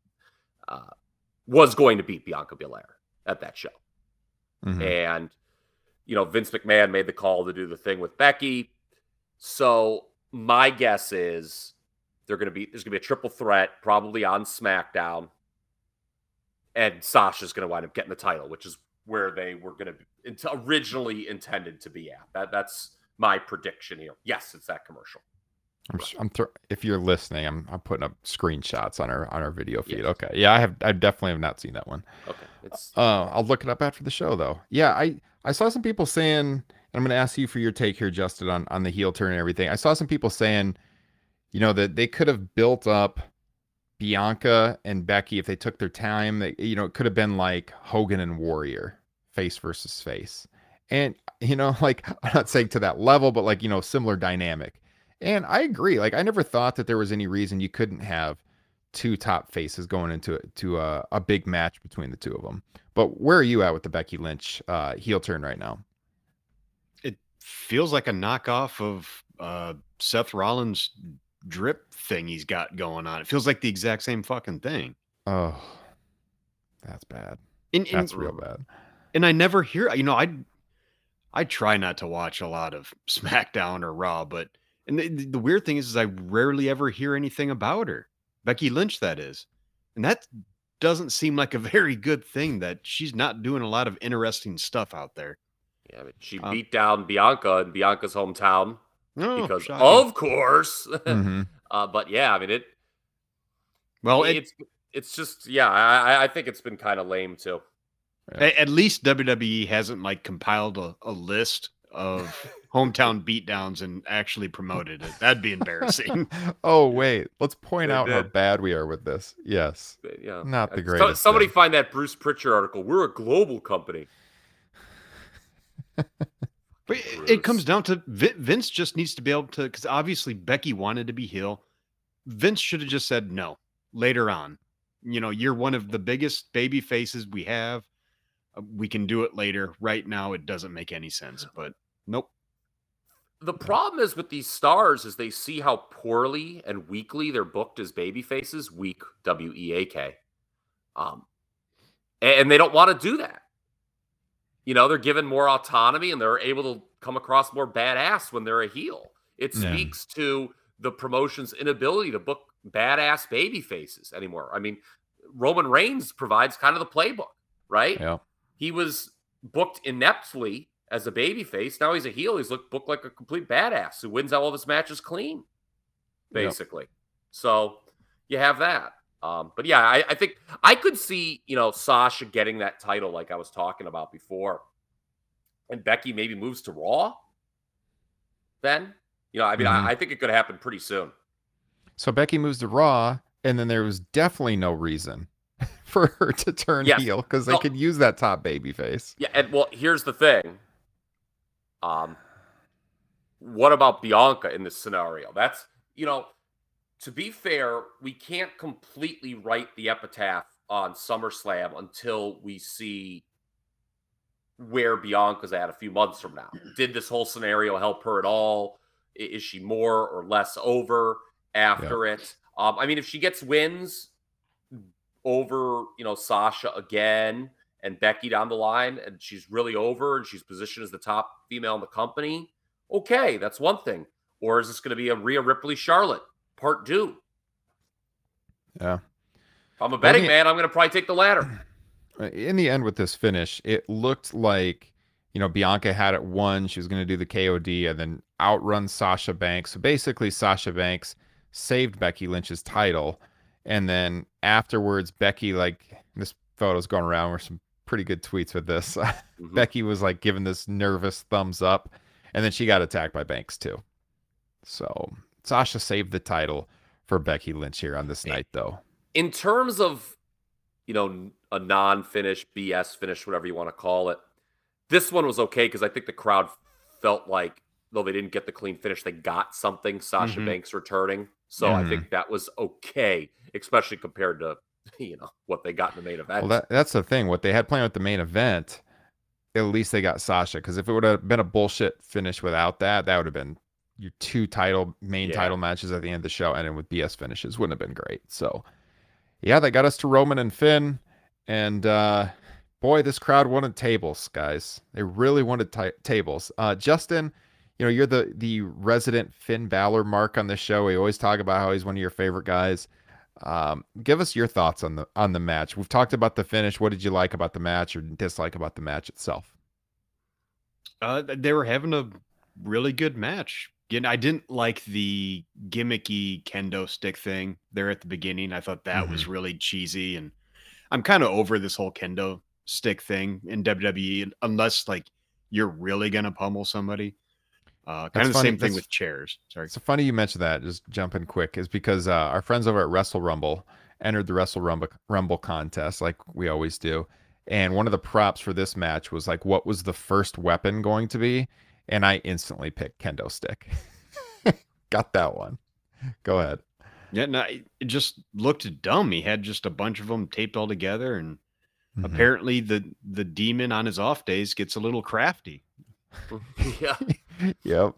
uh, was going to beat Bianca Belair at that show. Mhm. And, you know, Vince McMahon made the call to do the thing with Becky. So my guess is they're going to be, there's going to be a triple threat, probably on SmackDown. And Sasha's going to wind up getting the title, which is where they were going to be originally intended to be at. That That's my prediction here. Yes, it's that commercial. I'm, I'm thro- if you're listening, I'm I'm putting up screenshots on our on our video feed. Yes. Okay. Yeah, I have I definitely have not seen that one. Okay. It's, Uh, I'll look it up after the show though. Yeah, I I saw some people saying, and I'm going to ask you for your take here, Justin, on on the heel turn and everything. I saw some people saying, you know, that they could have built up Bianca and Becky if they took their time. They, you know, it could have been like Hogan and Warrior, face versus face, and you know, like I'm not saying to that level, but like you know, similar dynamic. And I agree. Like I never thought that there was any reason you couldn't have two top faces going into it to a, a big match between the two of them. But where are you at with the Becky Lynch uh, heel turn right now? It feels like a knockoff of uh, Seth Rollins drip thing he's got going on. It feels like the exact same fucking thing. Oh, that's bad. And, and- That's real bad. and I never hear. You know, I I try not to watch a lot of SmackDown or Raw, but and the, the weird thing is, is I rarely ever hear anything about her, Becky Lynch, that is, and that doesn't seem like a very good thing. That she's not doing a lot of interesting stuff out there. yeah, but she Um, beat down Bianca in Bianca's hometown Oh, because, shocking. of course. Mhm. uh, but yeah, I mean, it, well, it, it's it's just yeah, I I- I think it's been kind of lame too. a- at least WWE hasn't like compiled a, a list of hometown beatdowns and actually promoted it. That'd be embarrassing. oh wait, let's point They out how bad we are with this. Yes, Yeah, Not the Uh, so- greatest somebody thing. find that Bruce Pritchard article. We're a global company. But it, it comes down to Vince just needs to be able to because obviously Becky wanted to be heel. Vince should have just said no later on. You know, you're one of the biggest baby faces we have. Uh, We can do it later. Right now, it doesn't make any sense. But nope. The problem is with these stars is they see how poorly and weakly they're booked as baby faces. Weak, W E A K. Um, and they don't want to do that. You know, they're given more autonomy and they're able to come across more badass when they're a heel. It Yeah. speaks to the promotion's inability to book badass baby faces anymore. I mean, Roman Reigns provides kind of the playbook, right? Yeah. He was booked ineptly as a baby face. Now he's a heel. He's looked booked like a complete badass who wins all of his matches clean, Yep. basically. So you have that. Um, but yeah, I, I think I could see, you know, Sasha getting that title like I was talking about before. And Becky maybe moves to Raw. Then, you know, I mean, Mhm. I, I think it could happen pretty soon. So Becky moves to Raw, and then there was definitely no reason for her to turn Yes. heel because they No. could use that top baby face. Yeah, and well, here's the thing. Um, what about Bianca in this scenario? That's you know, to be fair, we can't completely write the epitaph on SummerSlam until we see where Bianca's at a few months from now. Did this whole scenario help her at all? Is she more or less over after it? Um, I mean, if she gets wins over, you know, Sasha again and Becky down the line, and she's really over and she's positioned as the top female in the company, okay, that's one thing. Or is this going to be a Rhea Ripley Charlotte part two? Yeah. If I'm a betting man, I'm going to probably take the latter. Uh, In the end, with this finish, it looked like you know Bianca had it won. She was going to do the KOD and then outrun Sasha Banks. So basically, Sasha Banks saved Becky Lynch's title, and then afterwards, Becky like this photo's going around. Were some pretty good tweets with this. Mhm. Becky was like giving this nervous thumbs up, and then she got attacked by Banks too. So Sasha saved the title for Becky Lynch here on this night, though. in terms of you know a non-finish bs finish whatever you want to call it this one was okay because i think the crowd felt like though they didn't get the clean finish they got something sasha Mhm. banks returning so i Mhm. think that was okay especially compared to you know what they got in the main event Well, that, that's the thing. What they had planned with the main event, at least they got Sasha. Because if it would have been a bullshit finish without that, that would have been your two title main Yeah. title matches at the end of the show, then with BS finishes wouldn't have been great. So, yeah, that got us to Roman and Finn, and uh, boy, this crowd wanted tables, guys. They really wanted ti tables. Uh, Justin, you know, you're the the resident Finn Balor mark on this show. We always talk about how he's one of your favorite guys. Um, give us your thoughts on the on the match. We've talked about the finish. What did you like about the match or dislike about the match itself? Uh, they were having a really good match. Again, I didn't like the gimmicky kendo stick thing there at the beginning. I thought that was really cheesy, and I'm kind of over this whole kendo stick thing in WWE, unless like you're really gonna pummel somebody. Uh, kind That's of the funny. same thing That's- with chairs. Sorry. It's funny you mentioned that. Just jumping quick is because uh, our friends over at Wrestle Rumble entered the Wrestle Rumble Rumble contest like we always do, and one of the props for this match was like, what was the first weapon going to be? And I instantly picked kendo stick. Got that one. Go ahead. Yeah, no, it it just looked dumb. He had just a bunch of them taped all together, and Mhm. apparently the the demon on his off days gets a little crafty. yeah Yep.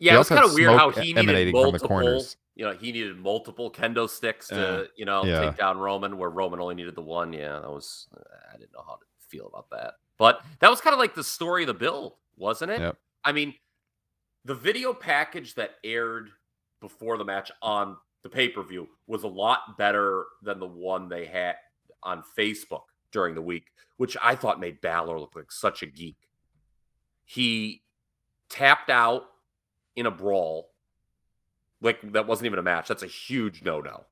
yeah it was kind of weird how he emanating needed from the multiple corners. you know he needed multiple kendo sticks to Uh, you know yeah. take down roman where roman only needed the one yeah that was i didn't know how to feel about that but that was kind of like the story of the bill wasn't it? Yep. i mean the video package that aired before the match on the pay-per-view was a lot better than the one they had on facebook during the week which i thought made Balor look like such a geek. He tapped out in a brawl like that wasn't even a match. That's a huge no-no.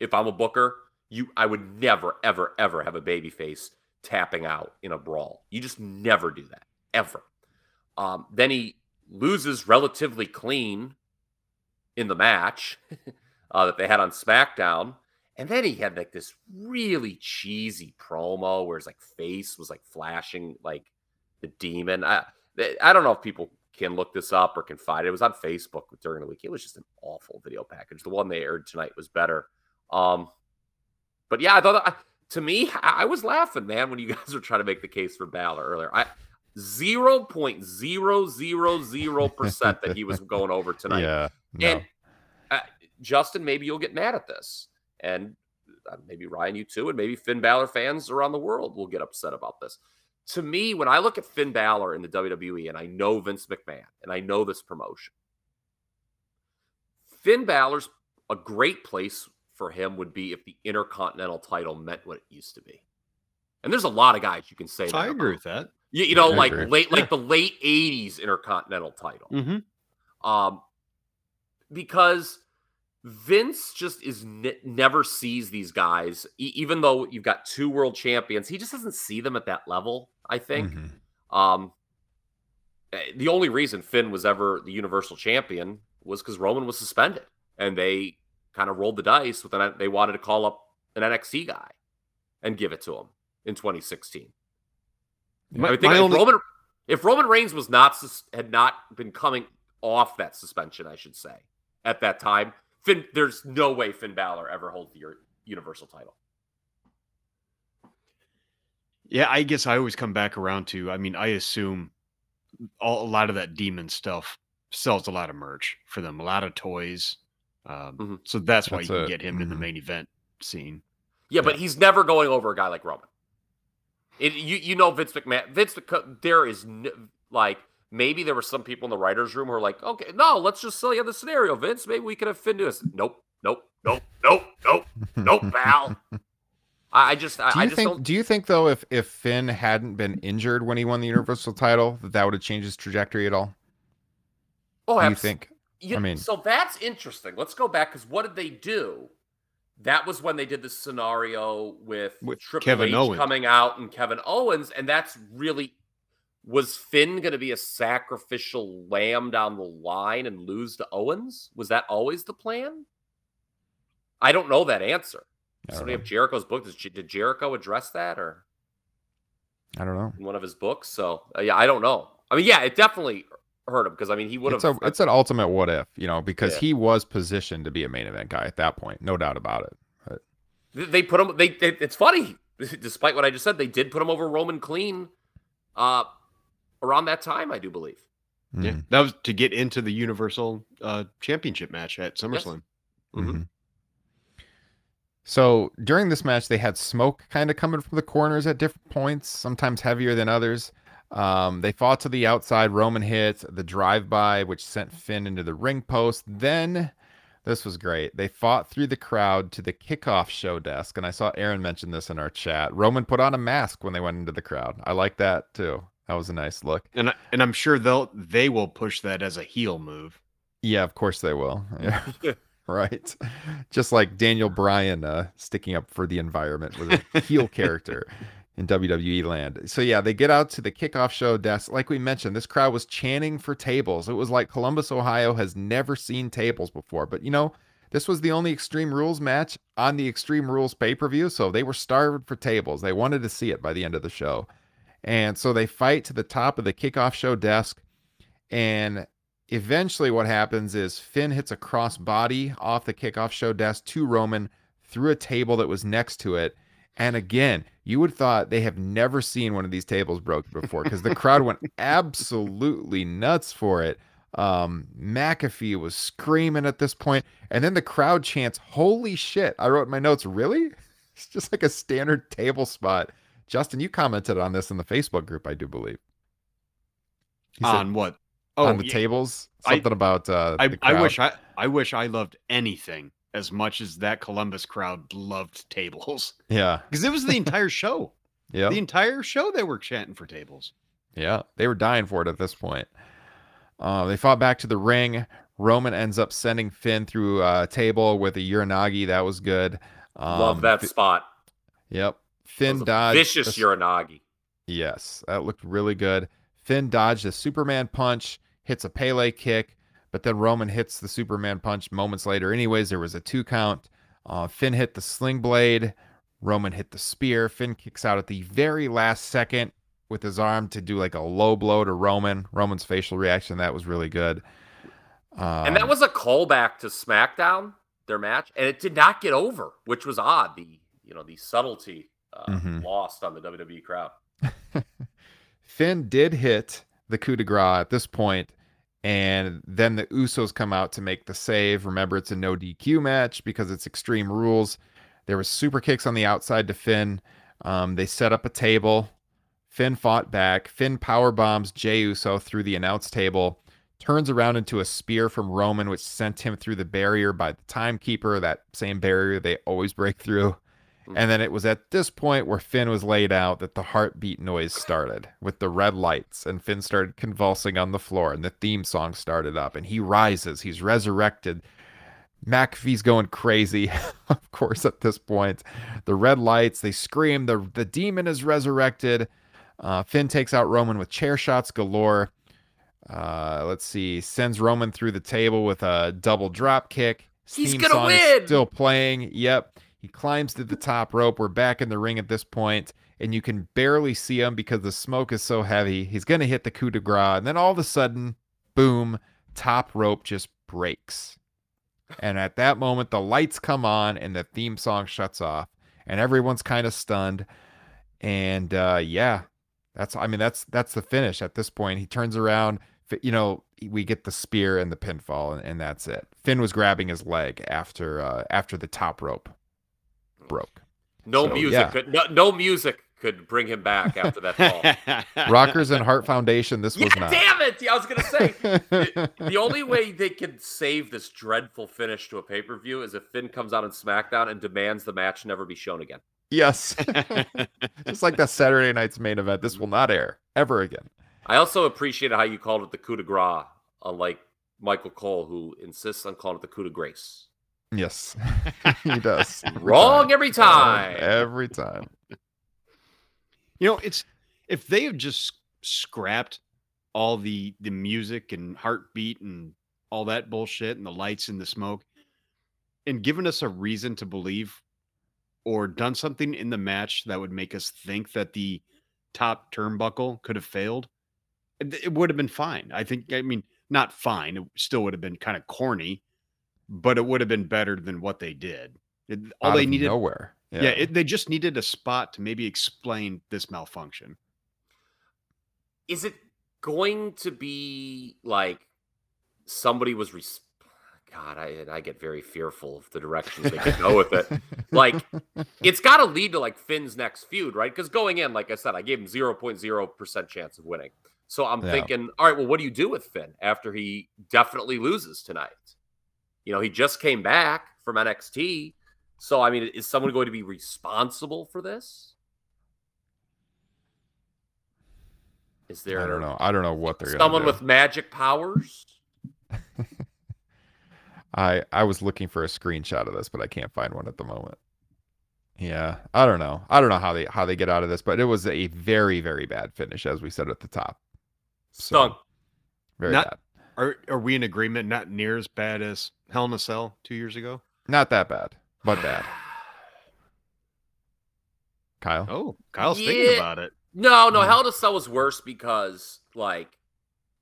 If i'm a booker you i would never ever ever have a baby face tapping out in a brawl. You just never do that ever um, then he loses relatively clean in the match uh, that they had on smackdown and then he had like this really cheesy promo where his like face was like flashing like the demon i i don't know if people can look this up or can find it. It was on Facebook during the week. It was just an awful video package. The one they aired tonight was better. Um, but yeah, I thought that, to me, I I was laughing, man, when you guys were trying to make the case for Balor earlier. I zero point zero zero zero percent that he was going over tonight. Yeah. No. And uh, Justin, maybe you'll get mad at this, and uh, maybe Ryan, you too, and maybe Finn Balor fans around the world will get upset about this. to me, when I look at Finn Balor in the WWE, and I know Vince McMahon, and I know this promotion, Finn Balor's a great place for him would be if the Intercontinental title meant what it used to be. And there's a lot of guys you can say that. I agree about. with that. You, you know, I like agree. late, like the late '80s Intercontinental title. Mm-hmm. Um, because Vince just is ne- never sees these guys, e- even though you've got two world champions, he just doesn't see them at that level. I think. Mhm. Um, eh, the only reason Finn was ever the Universal Champion was because Roman was suspended, and they kind of rolled the dice with an. They wanted to call up an NXT guy and give it to him in 2016. My, I would think if only- Roman if Roman Reigns was not sus- had not been coming off that suspension, I should say, at that time, Finn there's no way Finn Balor ever holds the Universal title. Yeah, I guess I always come back around to. I mean, I assume all, a lot of that demon stuff sells a lot of merch for them, a lot of toys. Um, Mhm. So that's why That's you can it. get him in the Mhm. main event scene. Yeah, but he's never going over a guy like Roman. It, you you know Vince McMahon. Vince McMahon, there is n- like maybe there were some people in the writers' room who are like, okay, no, let's just sell you the scenario, Vince. Maybe we could have Finn do this. Nope, nope, nope, nope, nope, nope, pal. I, just I, Do I just think? don't. Do you think though, if if Finn hadn't been injured when he won the Universal title, that that would have changed his trajectory at all? Oh, Do you think? You, I mean- so that's interesting. Let's go back because what did they do? That was when they did the scenario with, With Triple Kevin H Owens. coming out and Kevin Owens, and that's really was Finn going to be a sacrificial lamb down the line and lose to Owens? Was that always the plan? I don't know that answer. Somebody know. have Jericho's book. Did Jericho address that or I don't know. in one of his books? So uh, yeah, I don't know. I mean, yeah, it definitely hurt him because I mean he would It's have. a it's an ultimate what if, you know, because Yeah. he was positioned to be a main event guy at that point, no doubt about it. But They put him. They. they it's funny, despite what I just said, they did put him over Roman clean, uh, around that time, I do believe. Yeah, mhm, that was to get into the Universal uh, Championship match at SummerSlam. Mhm. mhm. So during this match, they had smoke kind of coming from the corners at different points, sometimes heavier than others. Um, they fought to the outside. Roman hit the drive by, which sent Finn into the ring post. Then this was great. They fought through the crowd to the kickoff show desk. And I saw Aaron mention this in our chat. Roman put on a mask when they went into the crowd. I like that too. That was a nice look. And I, and I'm sure they'll they will push that as a heel move. Yeah, of course they will. Yeah. right. Just like Daniel Bryan uh, sticking up for the environment with a heel character in WWE land. So yeah, they get out to the kickoff show desk. Like we mentioned, this crowd was chanting for tables. It was like Columbus, Ohio has never seen tables before. But you know, this was the only Extreme Rules match on the Extreme Rules pay-per-view, so they were starved for tables. They wanted to see it by the end of the show. And so they fight to the top of the kickoff show desk and eventually what happens is Finn hits a cross body off the kickoff show desk to Roman through a table that was next to it. And again, you would thought they have never seen one of these tables broke before because the crowd went absolutely nuts for it. Um, McAfee was screaming at this point, and then the crowd chants, "Holy shit!" I wrote in my notes, "Really?" It's just like a standard table spot. Justin, you commented on this in the Facebook group, I do believe. Said- on what? Oh, on the yeah, tables. I- Something about uh, I, I wish I I wish I loved anything as much as that Columbus crowd loved tables Yeah, because it was the entire show. yeah, The entire show they were chanting for tables. yeah. They were dying for it at this point. Uh, they fought back to the ring. Roman ends up sending Finn through a table with a Uranage. That was good. Um, Love that Fi- spot. Yep. Finn a dodged. vicious a- Uranage. Yes, that looked really good. Finn dodged a Superman punch, hits a Pele kick, but then Roman hits the Superman punch moments later. Anyways, there was a two count. Uh, Finn hit the sling blade. Roman hit the spear. Finn kicks out at the very last second with his arm to do like a low blow to Roman. Roman's facial reaction that was really good. Um, and that was a callback to SmackDown, their match, and it did not get over, which was odd. The you know the subtlety uh, Mhm. lost on the WWE crowd. Finn did hit the coup de grace at this point, and then the Usos come out to make the save. Remember, it's a no DQ match because it's Extreme Rules. There was super kicks on the outside to Finn. Um, they set up a table. Finn fought back. Finn power bombs Jey Uso through the announce table, turns around into a spear from Roman, which sent him through the barrier by the timekeeper, that same barrier they always break through. And then it was at this point where Finn was laid out that the heartbeat noise started with the red lights, and Finn started convulsing on the floor, and the theme song started up, and he rises, he's resurrected. McAfee's going crazy, of course, at this point. The red lights, they scream, the, the demon is resurrected. Uh, Finn takes out Roman with chair shots galore. Uh, let's see, sends Roman through the table with a double drop kick. He's Theme gonna win! Still playing. Yep. He climbs to the top rope. We're back in the ring at this point, and you can barely see him because the smoke is so heavy. He's going to hit the coup de grace, and then all of a sudden, boom, top rope just breaks. And at that moment, the lights come on and the theme song shuts off, and everyone's kind of stunned. And uh, yeah, that's I mean that's that's the finish at this point. He turns around, you know, we get the spear and the pinfall, and, and that's it. Finn was grabbing his leg after uh, after the top rope broke. No So, music yeah. could no, no music could bring him back after that fall. Rockers and Heart Foundation. This yeah, was not. damn it! I was gonna say the, the only way they can save this dreadful finish to a pay per view is if Finn comes out in SmackDown and demands the match never be shown again. yes, just like that Saturday night's main event. This will not air ever again. I also appreciated how you called it the coup de grace, unlike Michael Cole, who insists on calling it the coup de grace. Yes, he does. Every Wrong time. every time. Every time. You know, it's if they have just scrapped all the the music and heartbeat and all that bullshit and the lights and the smoke and given us a reason to believe or done something in the match that would make us think that the top turnbuckle could have failed, it, it would have been fine. I think I mean not fine, it still would have been kind of corny, but it would have been better than what they did. It, all Out they of needed nowhere. yeah, it, they just needed a spot to maybe explain this malfunction. Is it going to be like somebody was res- God, I I get very fearful of the directions they could go with it. Like it's got to lead to like Finn's next feud, right? Because going in, like I said, I gave him 0.0% chance of winning. So I'm Yeah. thinking, all right, well, what do you do with Finn after he definitely loses tonight? You know, he just came back from NXT. So, I mean, is someone going to be responsible for this? Is there I don't know. I don't know what they're someone with magic powers? I I was looking for a screenshot of this, but I can't find one at the moment. Yeah, I don't know. I don't know how they how they get out of this, but it was a very very bad finish, as we said at the top. Stunk. Very Not- bad. Are are we in agreement? Not near as bad as Hell in a Cell two years ago. Not that bad, but bad. Kyle. Oh, Kyle's Yeah. thinking about it. No, no, Mm. Hell in a Cell was worse because like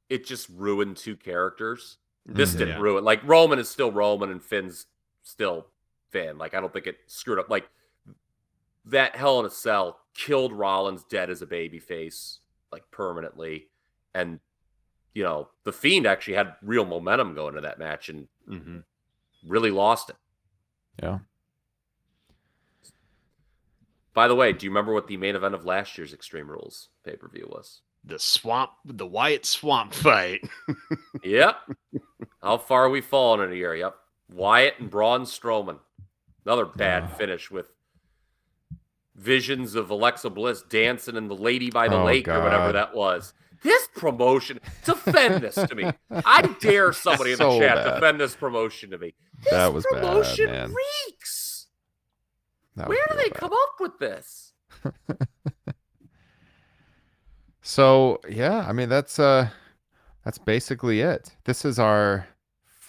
it just ruined two characters. This Mhm. didn't Yeah. ruin. Like Roman is still Roman and Finn's still Finn. Like I don't think it screwed up. Like that Hell in a Cell killed Rollins dead as a baby face, like permanently. And you know, the Fiend actually had real momentum going to that match and hmm really lost it. Yeah. By the way, do you remember what the main event of last year's Extreme Rules pay per view was? The swamp, the Wyatt swamp fight. Yep. How far are we fallen in a year? Yep. Wyatt and Braun Strowman. Another bad finish with visions of Alexa Bliss dancing in the Lady by the Oh, Lake or whatever that was. This promotion, defend this to me. I dare somebody in the So chat bad. defend this promotion to me. This That was bad, promotion man. reeks. That Where do they bad. come up with this? So yeah, I mean that's uh that's basically it. This is our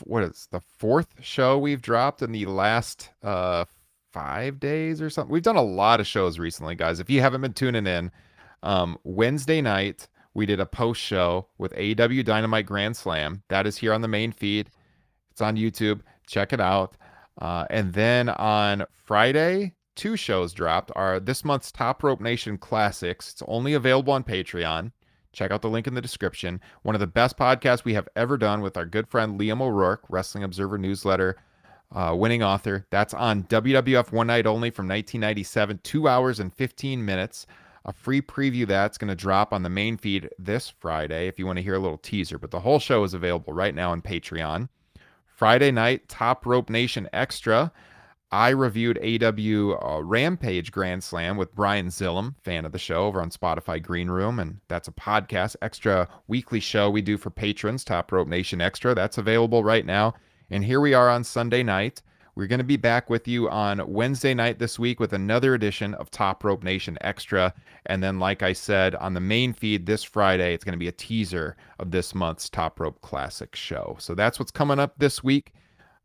what is the fourth show we've dropped in the last uh five days or something. We've done a lot of shows recently, guys. If you haven't been tuning in, um Wednesday night we did a post show with AEW Dynamite Grand Slam. That is here on the main feed. It's on YouTube. Check it out. Uh, and then on Friday, two shows dropped are this month's Top Rope Nation Classics. It's only available on Patreon. Check out the link in the description. One of the best podcasts we have ever done with our good friend Liam O'Rourke, Wrestling Observer newsletter, uh, winning author. That's on WWF One Night Only from 1997, two hours and 15 minutes. A free preview that's going to drop on the main feed this Friday if you want to hear a little teaser. But the whole show is available right now on Patreon. Friday night, Top Rope Nation Extra. I reviewed AEW uh, Rampage Grand Slam with Brian Zillum, fan of the show, over on Spotify Green Room. And that's a podcast, extra weekly show we do for patrons, Top Rope Nation Extra. That's available right now. And here we are on Sunday night. We're going to be back with you on Wednesday night this week with another edition of Top Rope Nation Extra. And then, like I said, on the main feed this Friday, it's going to be a teaser of this month's Top Rope Classic show. So that's what's coming up this week.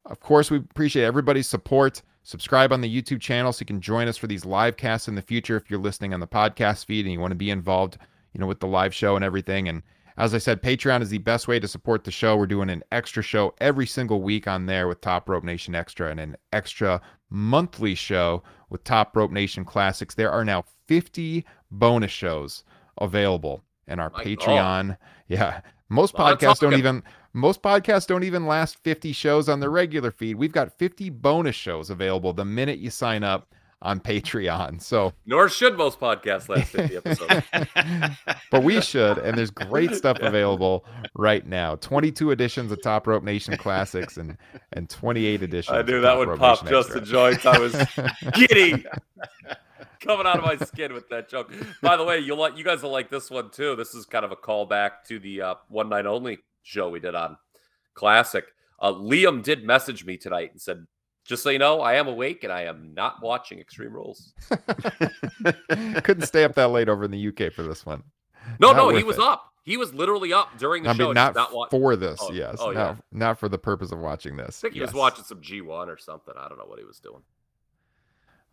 Of course, we appreciate everybody's support. Subscribe on the YouTube channel so you can join us for these live casts in the future if you're listening on the podcast feed and you want to be involved, you know, with the live show and everything. And as I said, Patreon is the best way to support the show. We're doing an extra show every single week on there with Top Rope Nation Extra and an extra monthly show with Top Rope Nation Classics. There are now 50 bonus shows available in our My Patreon. God. Yeah. Most podcasts don't even most podcasts don't even last 50 shows on the regular feed. We've got 50 bonus shows available the minute you sign up on Patreon. So Nor should most podcasts last 50 episodes. but we should. And there's great stuff available right now. 22 editions of Top Rope Nation Classics and and 28 editions. I knew that would Rope pop Nation just the Extra. joints. I was giddy. Coming out of my skin with that joke. By the way, you'll like you guys will like this one too. This is kind of a callback to the uh, one night only show we did on Classic. Uh, Liam did message me tonight and said, "Just so you know, I am awake and I am not watching Extreme Rules." Couldn't stay up that late over in the UK for this one. No, Not no, he was it. up. He was literally up during the I show. mean, not, not wa- for this, Oh, yes. oh, not, yeah. not for the purpose of watching this. I think he was watching some G1 or something. I don't know what he was doing.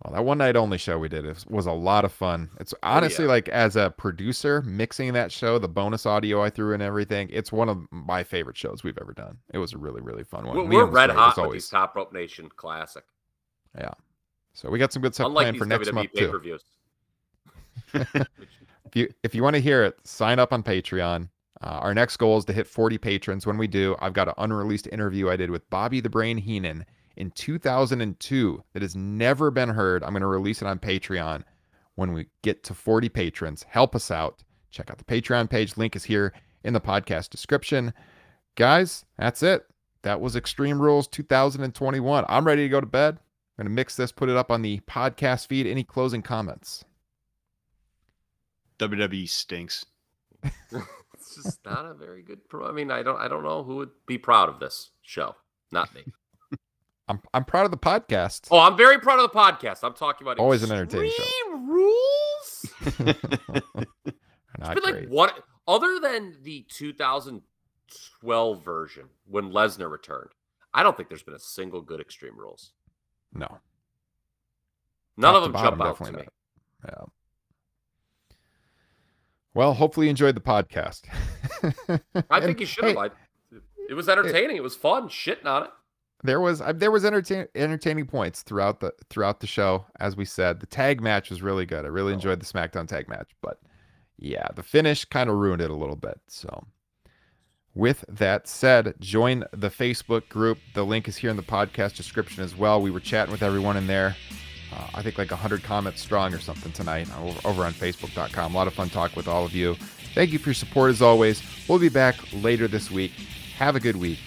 Well, that one night only show we did was, was a lot of fun. It's honestly Oh, yeah. like as a producer mixing that show, the bonus audio I threw in everything. It's one of my favorite shows we've ever done. It was a really really fun one. We're, we're red hot with always. these Top Rope Nation Classic. Yeah, so we got some good stuff Unlike planned for next WWE month too. If you if you want to hear it, sign up on Patreon. Uh, our next goal is to hit 40 patrons. When we do, I've got an unreleased interview I did with Bobby the Brain Heenan in 2002 that has never been heard. I'm going to release it on Patreon when we get to 40 patrons. Help us out. Check out the Patreon page. Link is here in the podcast description. Guys, that's it. That was Extreme Rules 2021. I'm ready to go to bed. I'm going to mix this, put it up on the podcast feed. Any closing comments? WWE stinks. It's just not a very good. Pro- I mean, I don't. I don't know who would be proud of this show. Not me. I'm I'm proud of the podcast. Oh, I'm very proud of the podcast. I'm talking about Always an entertaining show. Extreme Rules. Not It's been great. like what other than the 2012 version when Lesnar returned. I don't think there's been a single good Extreme Rules. no. None Top of them bottom, jump out to definitely me. not. Yeah. Well, hopefully you enjoyed the podcast. I And, think you should hey, have. I, it was entertaining. It was fun. Shitting on it. There was uh, there was entertain, entertaining points throughout the throughout the show. As we said, the tag match was really good. I Oh. really enjoyed the SmackDown tag match, but yeah, the finish kind of ruined it a little bit. So, with that said, join the Facebook group. The link is here in the podcast description as well. We were chatting with everyone in there. Uh, I think like 100 comments strong or something tonight over, over on Facebook.com. A lot of fun talk with all of you. Thank you for your support as always. We'll be back later this week. Have a good week.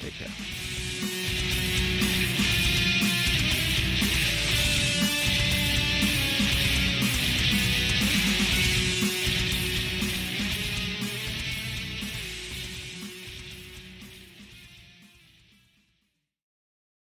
Take care.